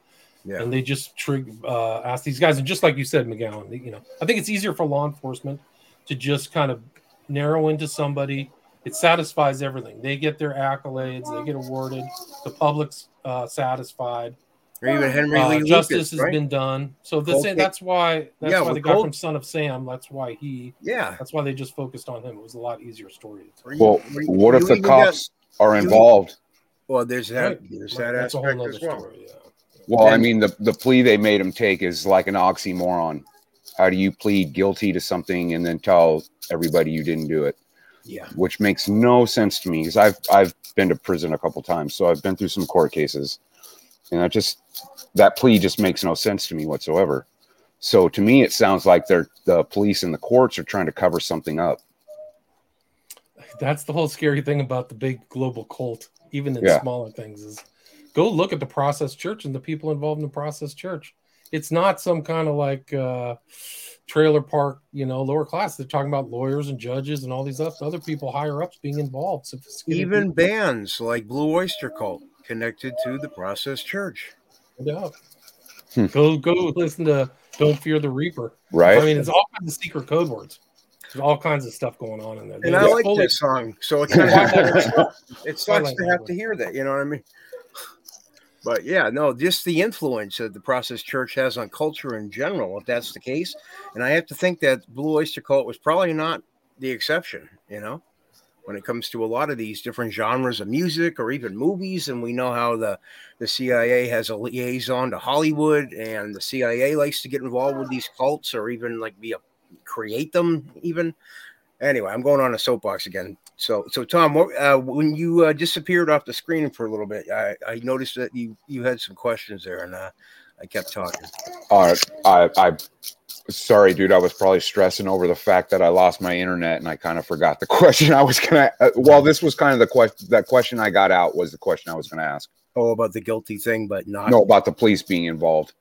Yeah. and they just trig- uh, ask these guys. And just like you said, McGowan, you know, I think it's easier for law enforcement to just kind of narrow into somebody. It satisfies everything. They get their accolades, they get awarded. The public's uh, satisfied. Or even Henry Uh, Lee justice Lucas, has right? been done. So this, Cold case. that's why that's Yeah, why the guy Cold- from Son of Sam. That's why he. yeah. That's why they just focused on him. It was a lot easier story. to tell. Well, what if the even got- cops are you- involved? Well, there's that. Right. There's that That's a whole aspect nother as well. story. Yeah. Well, I mean, the, the plea they made him take is like an oxymoron. How do you plead guilty to something and then tell everybody you didn't do it? Yeah. Which makes no sense to me because I've I've been to prison a couple times, so I've been through some court cases, and I just that plea just makes no sense to me whatsoever. So to me, it sounds like they're the police and the courts are trying to cover something up. that's the whole scary thing about the big global cult, even in Yeah. smaller things, is go look at the process church and the people involved in the process church. It's not some kind of like uh, trailer park, you know, lower class. They're talking about lawyers and judges and all these oth- other people higher ups being involved. Even people. bands like Blue Oyster Cult connected to the Process Church. Yeah. Hmm. Go go listen to Don't Fear the Reaper. Right? I mean, it's all kinds of secret code words. There's all kinds of stuff going on in there. And They I like fully- this song, so it kind of [laughs] [laughs] it sucks like to have to hear that. You know what I mean? But yeah, no, just the influence that the Process Church has on culture in general, if that's the case. And I have to think that Blue Oyster Cult was probably not the exception. You know, when it comes to a lot of these different genres of music or even movies. And we know how the, the CIA has a liaison to Hollywood, and the CIA likes to get involved with these cults or even like be a create them even. Anyway, I'm going on a soapbox again. So, so Tom, what, uh, when you uh, disappeared off the screen for a little bit, I, I noticed that you you had some questions there, and uh, I kept talking. All right, I, I sorry, dude. I was probably stressing over the fact that I lost my internet and I kind of forgot the [laughs] question I was gonna. Uh, well, this was kind of the question. That question I got out was the question I was gonna ask. Oh, about the guilty thing, but not. No, about the police being involved.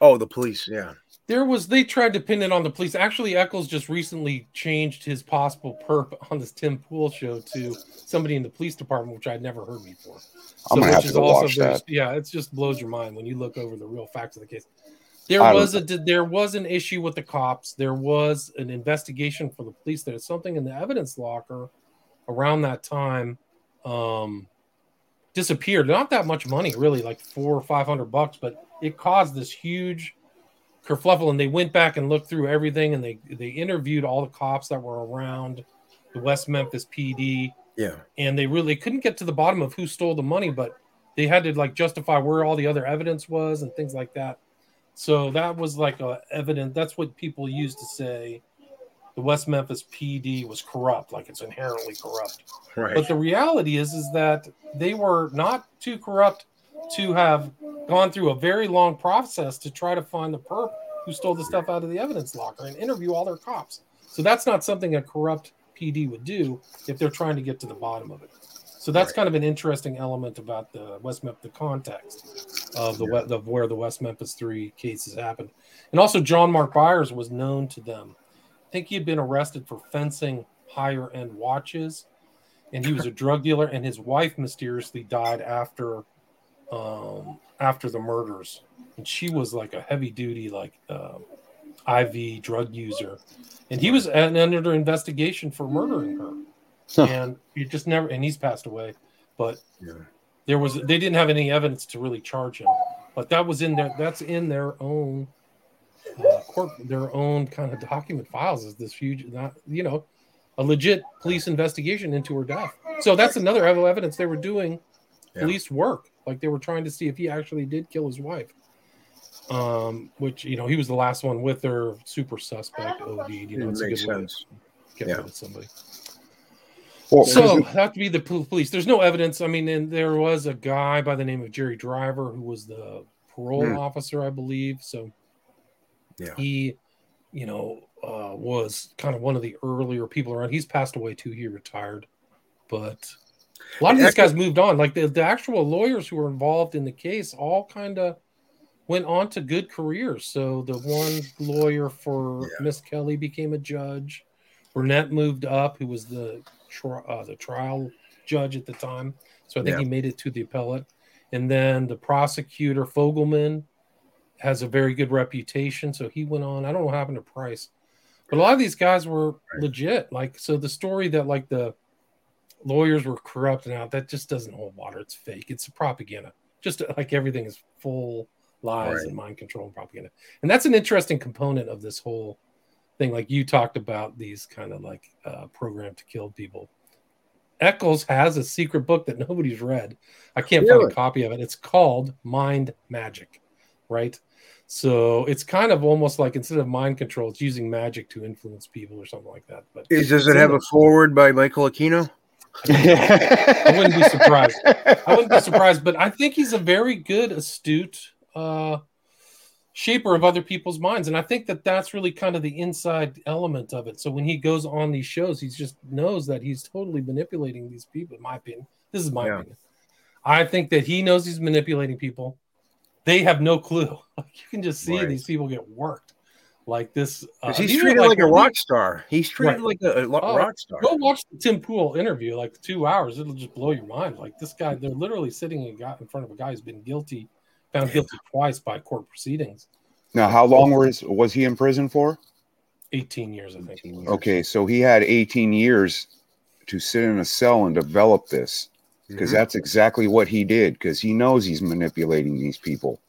Oh, the police. Yeah. There was they tried to pin it on the police. Actually, Echols just recently changed his possible perp on this Tim Pool show to somebody in the police department, which I'd never heard before. I'm gonna which have to watch that. Yeah, it just blows your mind when you look over the real facts of the case. There I was a there was an issue with the cops. There was an investigation for the police. There's something in the evidence locker around that time um, disappeared. Not that much money, really, like four or five hundred bucks, but it caused this huge kerfluffle. And they went back and looked through everything, and they they interviewed all the cops that were around the West Memphis PD Yeah. and they really couldn't get to the bottom of who stole the money, but they had to like justify where all the other evidence was and things like that. So that was like a evident. That's what people used to say the West Memphis PD was corrupt, like it's inherently corrupt. Right. But the reality is, is that they were not too corrupt to have gone through a very long process to try to find the perp who stole the stuff out of the evidence locker and interview all their cops. So that's not something a corrupt PD would do if they're trying to get to the bottom of it. So that's Right. kind of an interesting element about the West Memphis, the context of the we- of where the West Memphis three cases happened, and also John Mark Byers was known to them. I think he had been arrested for fencing higher end watches, and he was a drug dealer. And his wife mysteriously died after um, after the murders, and she was like a heavy duty like uh, IV drug user, and he was an- under investigation for murdering her, Huh. and he just never and he's passed away, but Yeah. there was they didn't have any evidence to really charge him, but that was in their that's in their own uh, court their own kind of document files is this huge not you know a legit police investigation into her death. So that's another evidence they were doing Yeah. police work, like they were trying to see if he actually did kill his wife. Um, which you know he was the last one with her super suspect OD. You know, It it's a good sense. get Yeah. rid of somebody. Well, So that to be the police. There's no evidence. I mean, and there was a guy by the name of Jerry Driver who was the parole Hmm. officer, I believe. So Yeah. he, you know, uh, was kind of one of the earlier people around. He's passed away too. He retired, but a lot of these guys moved on. Like the, the actual lawyers who were involved in the case all kind of went on to good careers. So the one lawyer for Yeah. Misskelley became a judge. Burnett moved up, who was the tri- uh, the trial judge at the time. So I think Yeah. he made it to the appellate. And then the prosecutor Fogleman has a very good reputation, so he went on. I don't know what happened to Price, but a lot of these guys were Right. legit. Like so, the story that like the lawyers were corrupt and out that just doesn't hold water. It's fake. It's propaganda. Just like everything is full lies Right. and mind control and propaganda. And that's an interesting component of this whole thing. Like you talked about these kind of like uh, program to kill people. Echols has a secret book that nobody's read. I can't find a copy of it. It's called Mind Magic, right? So it's kind of almost like instead of mind control, it's using magic to influence people or something like that. But Is, does it have a forward by Michael Aquino? I wouldn't be surprised. I wouldn't be surprised, but I think he's a very good, astute uh, shaper of other people's minds, and I think that that's really kind of the inside element of it. So when he goes on these shows, he just knows that he's totally manipulating these people. In my opinion, this is my Yeah. opinion. I think that he knows he's manipulating people. They have no clue. Like [laughs] you can just see Right. these people get worked. Like this, uh, 'Cause he's these treated like, a rock star. He's treated Right. like a, a Oh, rock star. Go watch the Tim Pool interview, like two hours. It'll just blow your mind. Like this guy, they're literally sitting a guy in front of a guy who's been guilty, found guilty twice by court proceedings. now, how long was was he in prison for? 18 years, I think. 18 years. Okay, so he had 18 years to sit in a cell and develop this because Mhm. that's exactly what he did because he knows he's manipulating these people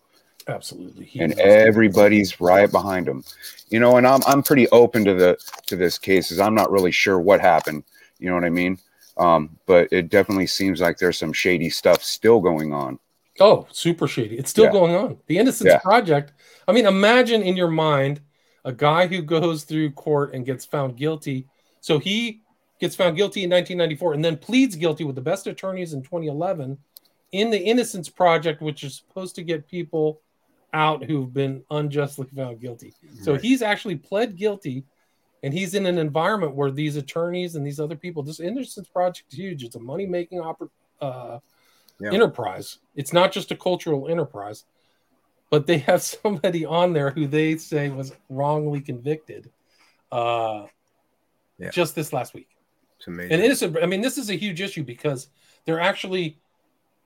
Absolutely. He and everybody's right behind him. You know, and I'm I'm pretty open to the to this case as I'm not really sure what happened. You know what I mean? Um, but it definitely seems like there's some shady stuff still going on. Oh, super shady. It's still Yeah. going on. The Innocence Yeah. Project. I mean, imagine in your mind a guy who goes through court and gets found guilty. So he gets found guilty in 1994 and then pleads guilty with the best attorneys in 2011 in the Innocence Project, which is supposed to get people out who've been unjustly found guilty. So Right. he's actually pled guilty and he's in an environment where these attorneys and these other people, this Innocence Project is huge. It's a money making oppor- uh, Yeah. enterprise. It's not just a cultural enterprise, but they have [laughs] somebody on there who they say was wrongly convicted uh, Yeah. just this last week. It's amazing. And innocent, I mean, this is a huge issue because they're actually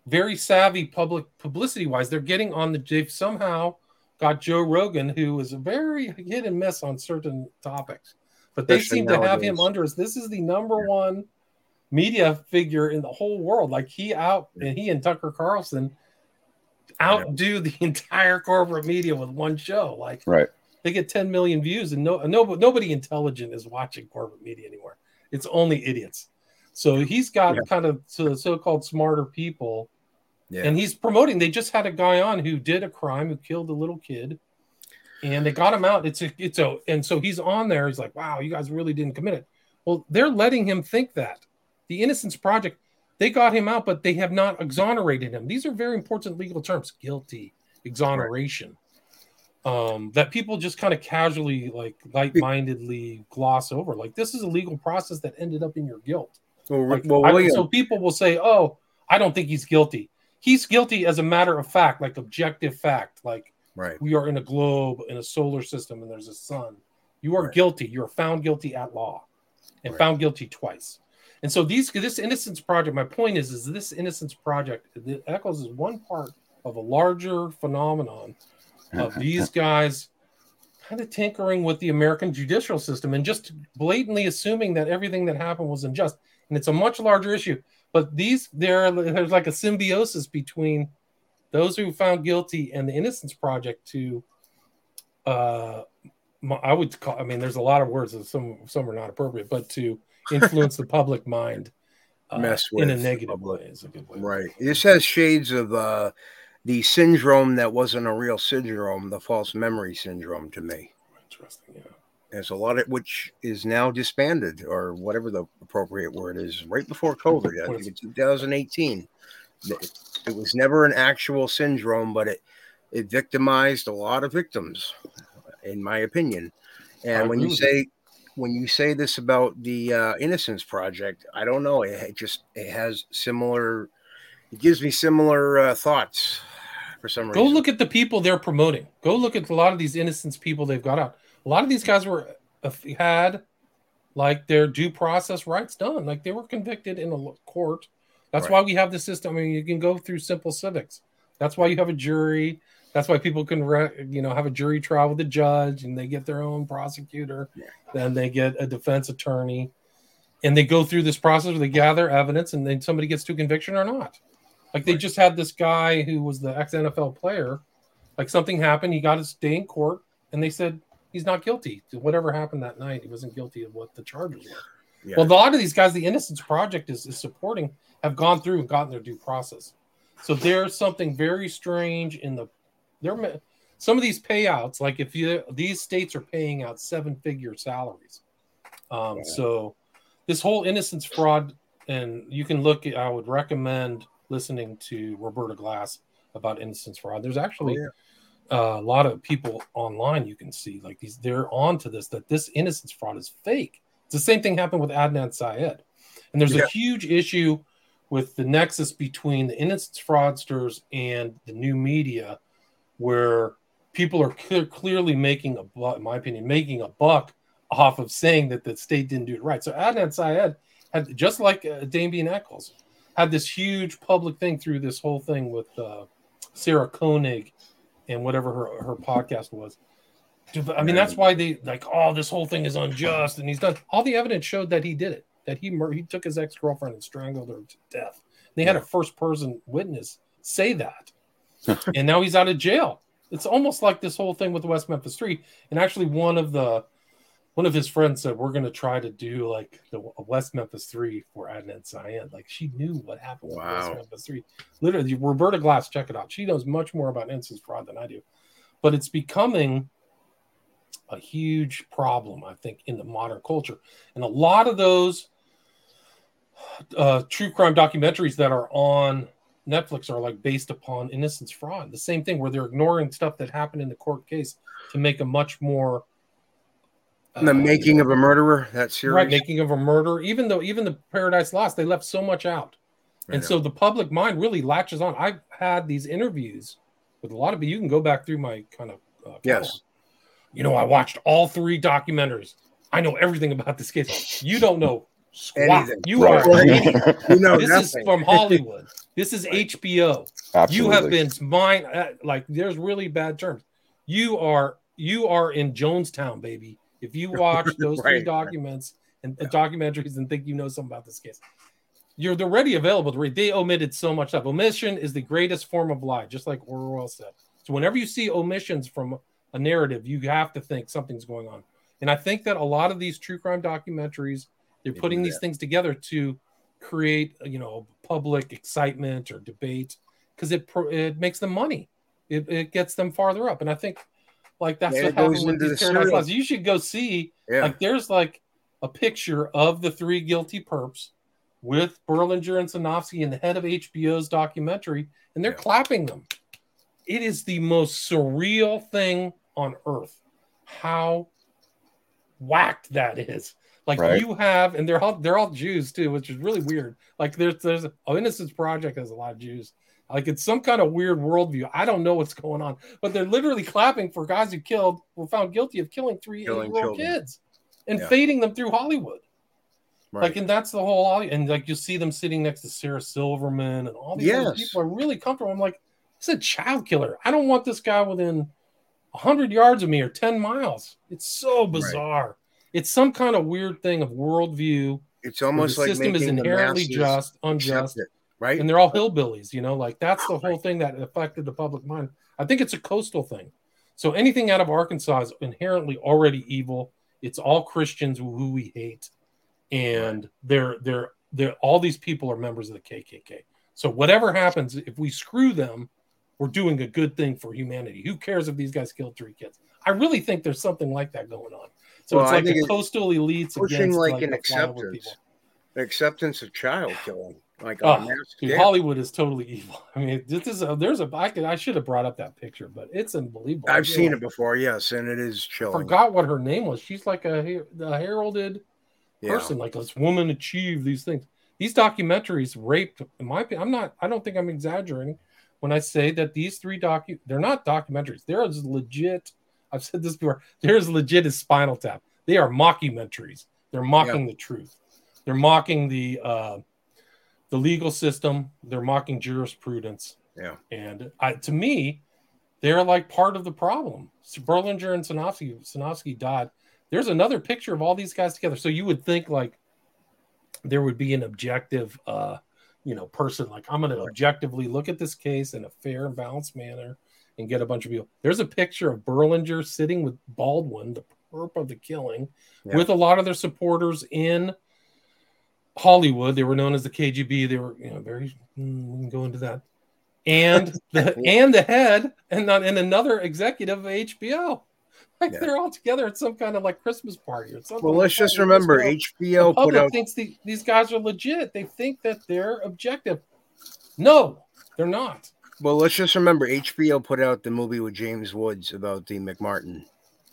very savvy public publicity wise. They're getting on the, they've somehow got Joe Rogan, who is a very hit and miss on certain topics, but they Especially seem to have him under us. This is the number one media figure in the whole world. Like he out, and he and Tucker Carlson outdo the [laughs] entire corporate media with one show. Like Right. they get 10 million views and no, no nobody intelligent is watching corporate media anymore it's only idiots so he's got Yeah. kind of so, so-called smarter people yeah. and he's promoting they just had a guy on who did a crime who killed a little kid and they got him out. It's a it's a and so he's on there. He's like wow you guys really didn't commit it. Well they're letting him think that. The innocence project they got him out but they have not exonerated him. These are very important legal terms. Guilty exoneration. Um that people just kind of casually like light-mindedly gloss over. Like this is a legal process that ended up in your guilt. Well, like, well, I- so people will say, "Oh, I don't think he's guilty." He's guilty as a matter of fact, like objective fact. Like right. we are in a globe in a solar system, and there's a sun. You are Right. guilty. You are found guilty at law, and Right. found guilty twice. And so these this innocence project. My point is, is this innocence project? The Echols is one part of a larger phenomenon of [laughs] these guys kind of tinkering with the American judicial system and just blatantly assuming that everything that happened was unjust. And it's a much larger issue. But these there there's like a symbiosis between those who found guilty and the Innocence Project to uh I would call I mean there's a lot of words that some some are not appropriate, but to [laughs] influence the public mind uh, Mess in a negative way is a good way. Right. This has shades of uh, the syndrome that wasn't a real syndrome, the false memory syndrome to me. Interesting, yeah. There's a lot of which is now disbanded or whatever the appropriate word is right before COVID, I think in 2018. It, was never an actual syndrome, but it, it victimized a lot of victims, in my opinion. I And when you say when you say this about the uh, Innocence Project, I don't know. It, it just it has similar. It gives me similar uh, thoughts for some Go reason. Go look at the people they're promoting. Go look at a lot of these innocence people they've got out. A lot of these guys were had like their due process rights done. Like they were convicted in a court. That's Right. why we have the system. I mean, you can go through simple civics. That's why you have a jury. That's why people can, re- you know, have a jury trial with a judge, and they get their own prosecutor. Yeah. Then they get a defense attorney, and they go through this process where they gather evidence, and then somebody gets to conviction or not. Like they Right. just had this guy who was the ex NFL player. Like something happened, he got his day in court, and they said he's not guilty. Whatever happened that night, he wasn't guilty of what the charges were. Yeah. Well, a lot of these guys, the Innocence Project is, is supporting, have gone through and gotten their due process. So there's something very strange in the there. Some of these payouts, like if you these states are paying out seven figure salaries. Um, Yeah. So this whole innocence fraud, and you can look. I would recommend listening to Roberta Glass about innocence fraud. There's actually Oh, uh, a lot of people online you can see like these they're on to this that this innocence fraud is fake. It's the same thing happened with adnan syed. And there's Yeah. a huge issue with the nexus between the innocence fraudsters and the new media where people are clear, clearly making a bu- in my opinion making a buck off of saying that the state didn't do it right. So adnan syed had just like uh, damien echols had this huge public thing through this whole thing with uh, sarah koenig and whatever her, her podcast was. I mean, that's why they like, oh, this whole thing is unjust, and he's done. All the evidence showed that he did it. That he mur- he took his ex girlfriend and strangled her to death. They had a first person witness say that, [laughs] and now he's out of jail. It's almost like this whole thing with West Memphis Three, and actually one of the one of his friends said we're going to try to do like the West Memphis Three for Adnan Syed. Like she knew what happened with West Memphis Three. Literally, Roberta Glass, check it out. She knows much more about innocence fraud than I do, but it's becoming a huge problem, I think, in the modern culture. And a lot of those uh, true crime documentaries that are on Netflix are like based upon innocence fraud. The same thing where they're ignoring stuff that happened in the court case to make a much more the uh, making of a murderer. That series. right making of a murder. Even though even the Paradise Lost, they left so much out, I and know. so the public mind really latches on. I've had these interviews with a lot of you can go back through my kind of uh, Yes. You know, I watched all three documentaries. I know everything about this case. You don't know squat. Anything. You Right. are. Well, idiot. you know this is from Hollywood. This is HBO. Absolutely. You have been mine. Uh, like, there's really bad terms. You are you are in Jonestown, baby. If you [laughs] watch those three documents and uh, documentaries and think you know something about this case, you're already available to read. They omitted so much stuff. Omission is the greatest form of lie, just like Orwell said. So whenever you see omissions from a narrative, you have to think something's going on. And I think that a lot of these true crime documentaries, they're They putting these things together to create, you know, public excitement or debate because it pro- it makes them money. It, it gets them farther up. And I think like that's And what happens with these the Paradise Lost. You should go see Yeah. like there's like a picture of the three guilty perps with Berlinger and Sinofsky and the head of HBO's documentary, and they're Yeah. clapping them. It is the most surreal thing on earth. How whacked that is. Like Right. you have, and they're all they're all Jews too, which is really weird. Like there's there's oh, Innocence Project has a lot of Jews. Like it's some kind of weird worldview. I don't know what's going on, but they're literally clapping for guys who killed were found guilty of killing three Killing year old kids and Yeah. fading them through Hollywood. Right. Like, and that's the whole. And like you see them sitting next to Sarah Silverman and all these other Yes. people are really comfortable. I'm like, it's a child killer. I don't want this guy within hundred yards of me or 10 miles. It's so bizarre. It's some kind of weird thing of worldview. it's almost the like system is inherently just, unjust, right? and they're all hillbillies, you know, like that's the whole thing that affected the public mind. I think it's a coastal thing. So anything out of Arkansas is inherently already evil. It's all Christians who we hate, and they're they're they're all these people are members of the KKK. So whatever happens, if we screw them, we're doing a good thing for humanity. Who cares if these guys killed three kids? I really think there's something like that going on. So Well, it's like the coastal elites pushing against like, like an acceptance, an acceptance of child killing, like Oh, Dude. Hollywood is totally [laughs] evil. I mean, this is a, there's a I could I should have brought up that picture, but it's unbelievable. I've seen know, it before, yes, and it is I chilling. forgot what her name was. She's like a, a heralded Yeah. person. Like this woman achieved these things. These documentaries raped. In my opinion, I'm not. I don't think I'm exaggerating when I say that these three docu they're not documentaries. They're as legit. I've said this before. They're as legit as Spinal Tap. They are mockumentaries. They're mocking the truth. They're mocking the uh, the legal system. They're mocking jurisprudence. Yeah. And I, to me, they're like part of the problem. Berlinger and Sinofsky, Sinofsky died. There's another picture of all these guys together. So you would think like there would be an objective, uh, you know, person like I'm going to objectively look at this case in a fair and balanced manner and get a bunch of people. There's a picture of Berlinger sitting with Baldwin, the perp of the killing, Yeah. with a lot of their supporters in Hollywood. They were known as the KGB. They were, you know, very. mm, we can go into that, and [laughs] the and the head and not and another executive of HBO. Like Yeah. they're all together at some kind of like Christmas party or something. Well, let's like just remember The HBO put public out thinks the, these guys are legit. They think that they're objective. No, they're not. well, let's just remember HBO put out the movie with James Woods about the McMartin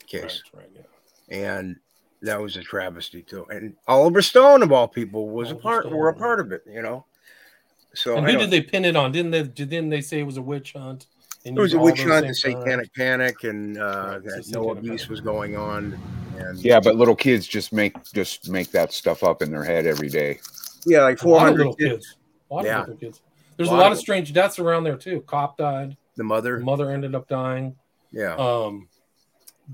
case. Right, right, yeah. and that was a travesty too. And Oliver Stone, of all people, was Oliver a part. Stone. Were a part of it, you know. So And who did they pin it on? Didn't they? Didn't they say it was a witch hunt? And it was a witch hunt, the same terms? satanic panic, and uh, that no abuse panic. was going on. And Yeah, but little kids just make just make that stuff up in their head every day. yeah, like A four lot of hundred little kids. kids. A lot Yeah. of little kids. There's a Lot lot of of strange deaths around there too. Cop died. The The mother, mother ended up dying. yeah. Um,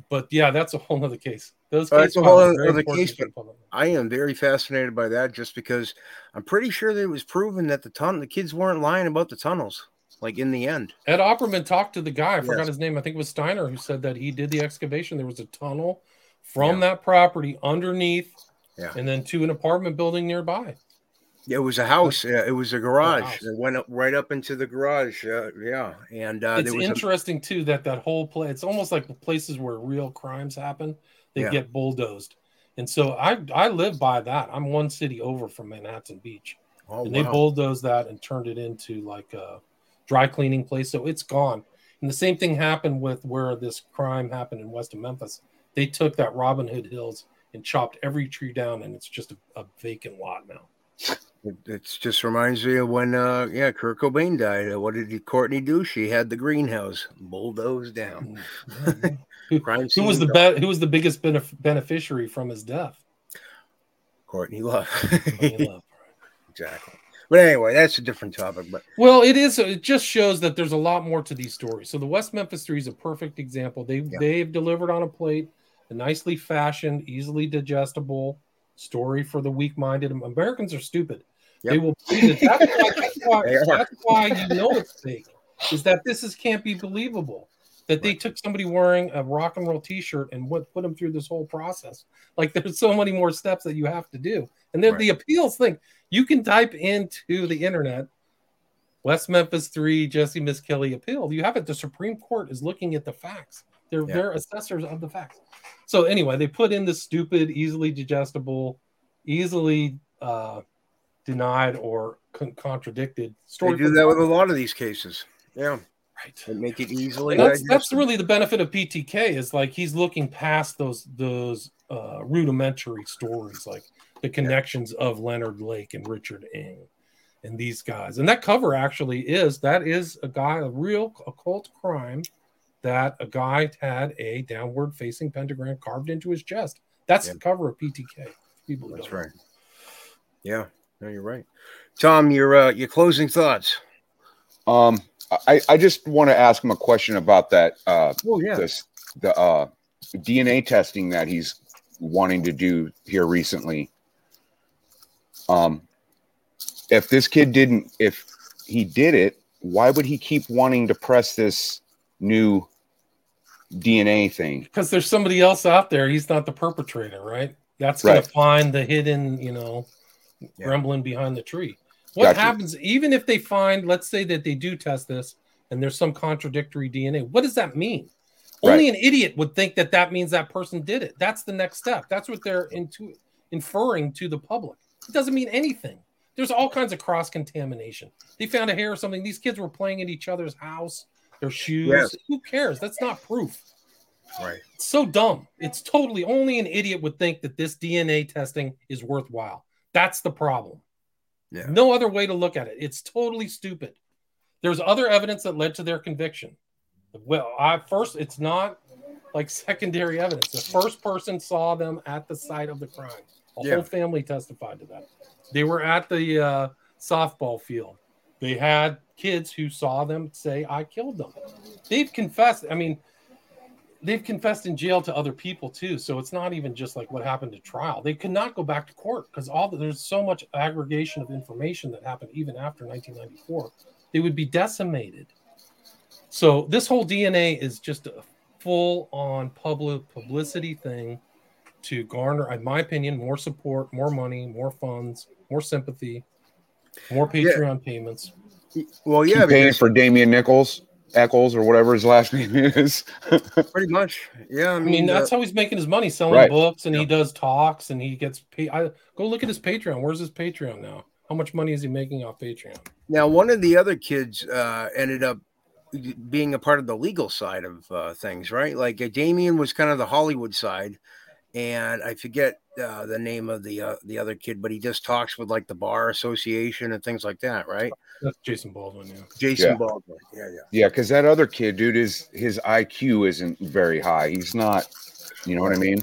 but yeah, that's a whole other case. Those that's a whole other- case, public. I am very fascinated by that, just because I'm pretty sure that it was proven that the ton the kids weren't lying about the tunnels. Like in the end, Ed Opperman talked to the guy. I forgot his name. I think it was Steiner who said that he did the excavation. There was a tunnel from that property underneath, Yeah. and then to an apartment building nearby. It was a house. Yeah, it was a garage. house. It went up right up into the garage. Uh, yeah, and uh, it's was a, interesting too that that whole place. It's almost like the places where real crimes happen. They Yeah. get bulldozed, and so I I live by that. I'm one city over from Manhattan Beach, oh, and they bulldozed that and turned it into like a dry cleaning place. So it's gone. And the same thing happened with where this crime happened in west of Memphis. They took that Robin Hood Hills and chopped every tree down, and it's just a, a vacant lot now. It it's just reminds me of when, uh, yeah, Kurt Cobain died. Uh, What did he, Courtney do? She had the greenhouse bulldozed down. Who- [laughs] Crime Who was the gone. be- who was the biggest benef- beneficiary from his death? Courtney Love. Courtney Love. [laughs] exactly. But anyway, that's a different topic. But Well, it is. It just shows that there's a lot more to these stories. So the West Memphis Three is a perfect example. They Yeah. they've delivered on a plate, a nicely fashioned, easily digestible story for the weak-minded. Americans are stupid. They will believe it. That's why, [laughs] that's, why, that's why you know it's fake. Is that this is can't be believable. That they took somebody wearing a rock and roll T-shirt and what put them through this whole process. Like there's so many more steps that you have to do. And then Right. the appeals thing. You can type into the internet West Memphis 3, Jesse Misskelley appealed. You have it. The Supreme Court is looking at the facts. They're Yeah. they're assessors of the facts. So anyway, they put in the stupid, easily digestible, easily uh, denied or con- contradicted they story. do that with a lot of these cases. Yeah, right. they make it easily. And that's that's really the benefit of PTK is like he's looking past those those uh, rudimentary stories, like the connections of Leonard Lake and Richard Ing and these guys. And that cover actually is that is a guy a real occult crime that a guy had a downward facing pentagram carved into his chest. That's Yeah. the cover of PTK. People That's don't know. right. Yeah, no, you're right. Tom, your uh, your closing thoughts. Um, I, I just want to ask him a question about that. Uh, Oh yeah, this the uh, DNA testing that he's wanting to do here recently. Um, if this kid didn't, if he did it, why would he keep wanting to press this new DNA thing? Because there's somebody else out there. He's not the perpetrator, right? That's going Right. to find the hidden, you know, Yeah. gremlin behind the tree. What Gotcha. happens, even if they find, let's say that they do test this and there's some contradictory DNA, what does that mean? Only an idiot would think that that means that person did it. That's the next step. That's what they're into inferring to the public. It doesn't mean anything. There's all kinds of cross contamination. They found a hair or something. These kids were playing at each other's house, their shoes. Yes. Who cares? That's not proof. right. It's so dumb. It's totally only an idiot would think that this DNA testing is worthwhile. That's the problem. Yeah. No other way to look at it. It's totally stupid. There's other evidence that led to their conviction. Well, I first it's not like secondary evidence. The first person saw them at the site of the crime. A Yeah. whole family testified to that. They were at the uh, softball field. They had kids who saw them say, "I killed them." They've confessed. I mean, they've confessed in jail to other people too. So it's not even just like what happened to trial. They could not go back to court because all the, there's so much aggregation of information that happened even after 1994. They would be decimated. So this whole DNA is just a full-on public publicity thing to garner, in my opinion, more support, more money, more funds, more sympathy, more Yeah. Patreon payments. Well, Keep yeah, paying for Damien Nichols, Echols, or whatever his last name is. [laughs] pretty much. Yeah, I I mean, mean, uh, that's how he's making his money selling Right. books, and he does talks, and he gets paid. I go look at his Patreon. Where's his Patreon now? How much money is he making off Patreon? Now, one of the other kids uh, ended up being a part of the legal side of uh, things, right? Like uh, Damien was kind of the Hollywood side, and I forget uh, the name of the uh, the other kid, but he just talks with like the bar association and things like that, right? That's Jason Baldwin. Yeah. Jason Yeah. Baldwin. Yeah, yeah. yeah, because that other kid, dude, is his IQ isn't very high. He's not. You know what I mean?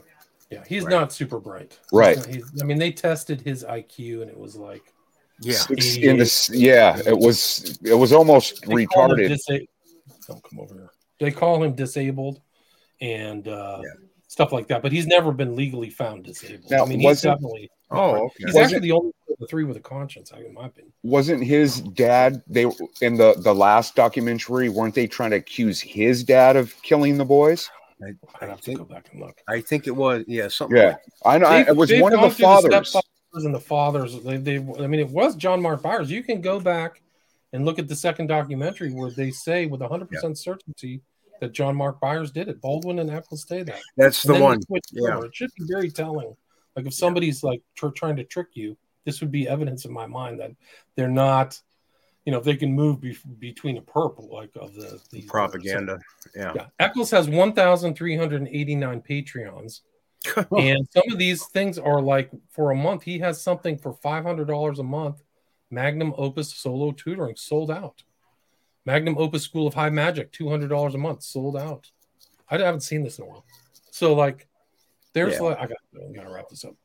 Yeah, he's Right. not super bright. He's Right. not- he's- I mean, they tested his IQ, and it was like Yeah. Six in the yeah, it was it was almost they retarded. disa- Don't come over here. They call him disabled, and uh, Yeah. Stuff like that. But he's never been legally found disabled. Now, I mean, he's definitely. Oh, okay. He's Was actually the only one of the three with a conscience, I in my opinion. Wasn't his dad? They in the the last documentary weren't they trying to accuse his dad of killing the boys? I, I'd I have to think go back and look. I think it was yeah something. Yeah, like- I know. They've- it was one of the through fathers. stepfathers and the fathers. They, they, I mean, it was John Mark Byers. You can go back and look at the second documentary where they say with 100% certainty that John Mark Byers did it. Baldwin and Echols say that. That's And the one. Yeah. over. It should be very telling. Like if somebody's like tr- trying to trick you, this would be evidence in my mind that they're not, you know, if they can move be- between a purple like of the, the Propaganda. [laughs] Yeah. yeah. Echols has 1,389 Patreons. [laughs] and some of these things are like for a month, he has something for $500 a month. Magnum Opus solo tutoring sold out. Magnum Opus School of High Magic, $200 a month, sold out. I haven't seen this in a while. So, like, there's Yeah. like, I got, I got to wrap this up.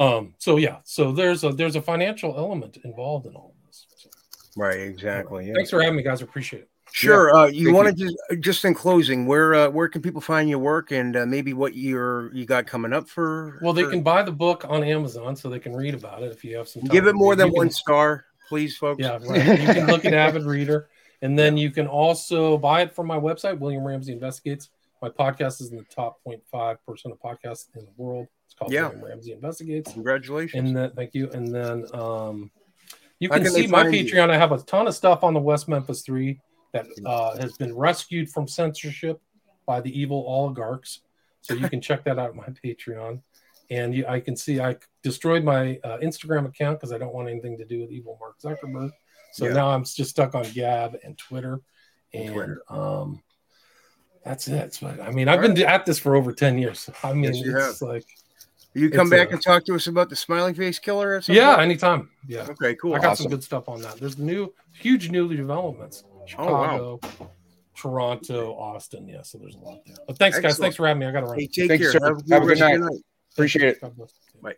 Um, so yeah, so there's a there's a financial element involved in all of this. So, Right. Exactly. Yeah. Thanks for having me, guys. Appreciate it. Sure. uh, you Thank want to just just in closing, where uh, where can people find your work and uh, maybe what you're you got coming up for? Well, they for- can buy the book on Amazon, so they can read about it if you have some. Time give it more than You can- one star, please, folks. Yeah, right. You can look at Avid Reader, [laughs] and then you can also buy it from my website, William Ramsey Investigates. My podcast is in the top 0.5 percent of podcasts in the world. It's called Yeah. William Ramsey Investigates. Congratulations. And then, thank you. And then, um, you can can see my find you? Patreon. I have a ton of stuff on the West Memphis Three that uh, has been rescued from censorship by the evil oligarchs. So you can check that out on my Patreon. And you, I can see I destroyed my uh, Instagram account because I don't want anything to do with evil Mark Zuckerberg. So Yeah. now I'm just stuck on Gab and Twitter. And Twitter. um, that's it. But I mean, I've been at this for over 10 years. I mean, Yes, you it's like, you come it's, back uh, and talk to us about the smiling face killer or something? yeah, anytime. Yeah. Okay, cool. I got Awesome. some good stuff on that. There's new, huge new developments. Oh, wow. Chicago, Toronto, Austin. Yeah, so there's a lot there. But thanks, guys. Thanks for having me. I got to run. Hey, take Thank you, care. sir. Have a good, Have a good rest of your night. night. Appreciate it. Bye.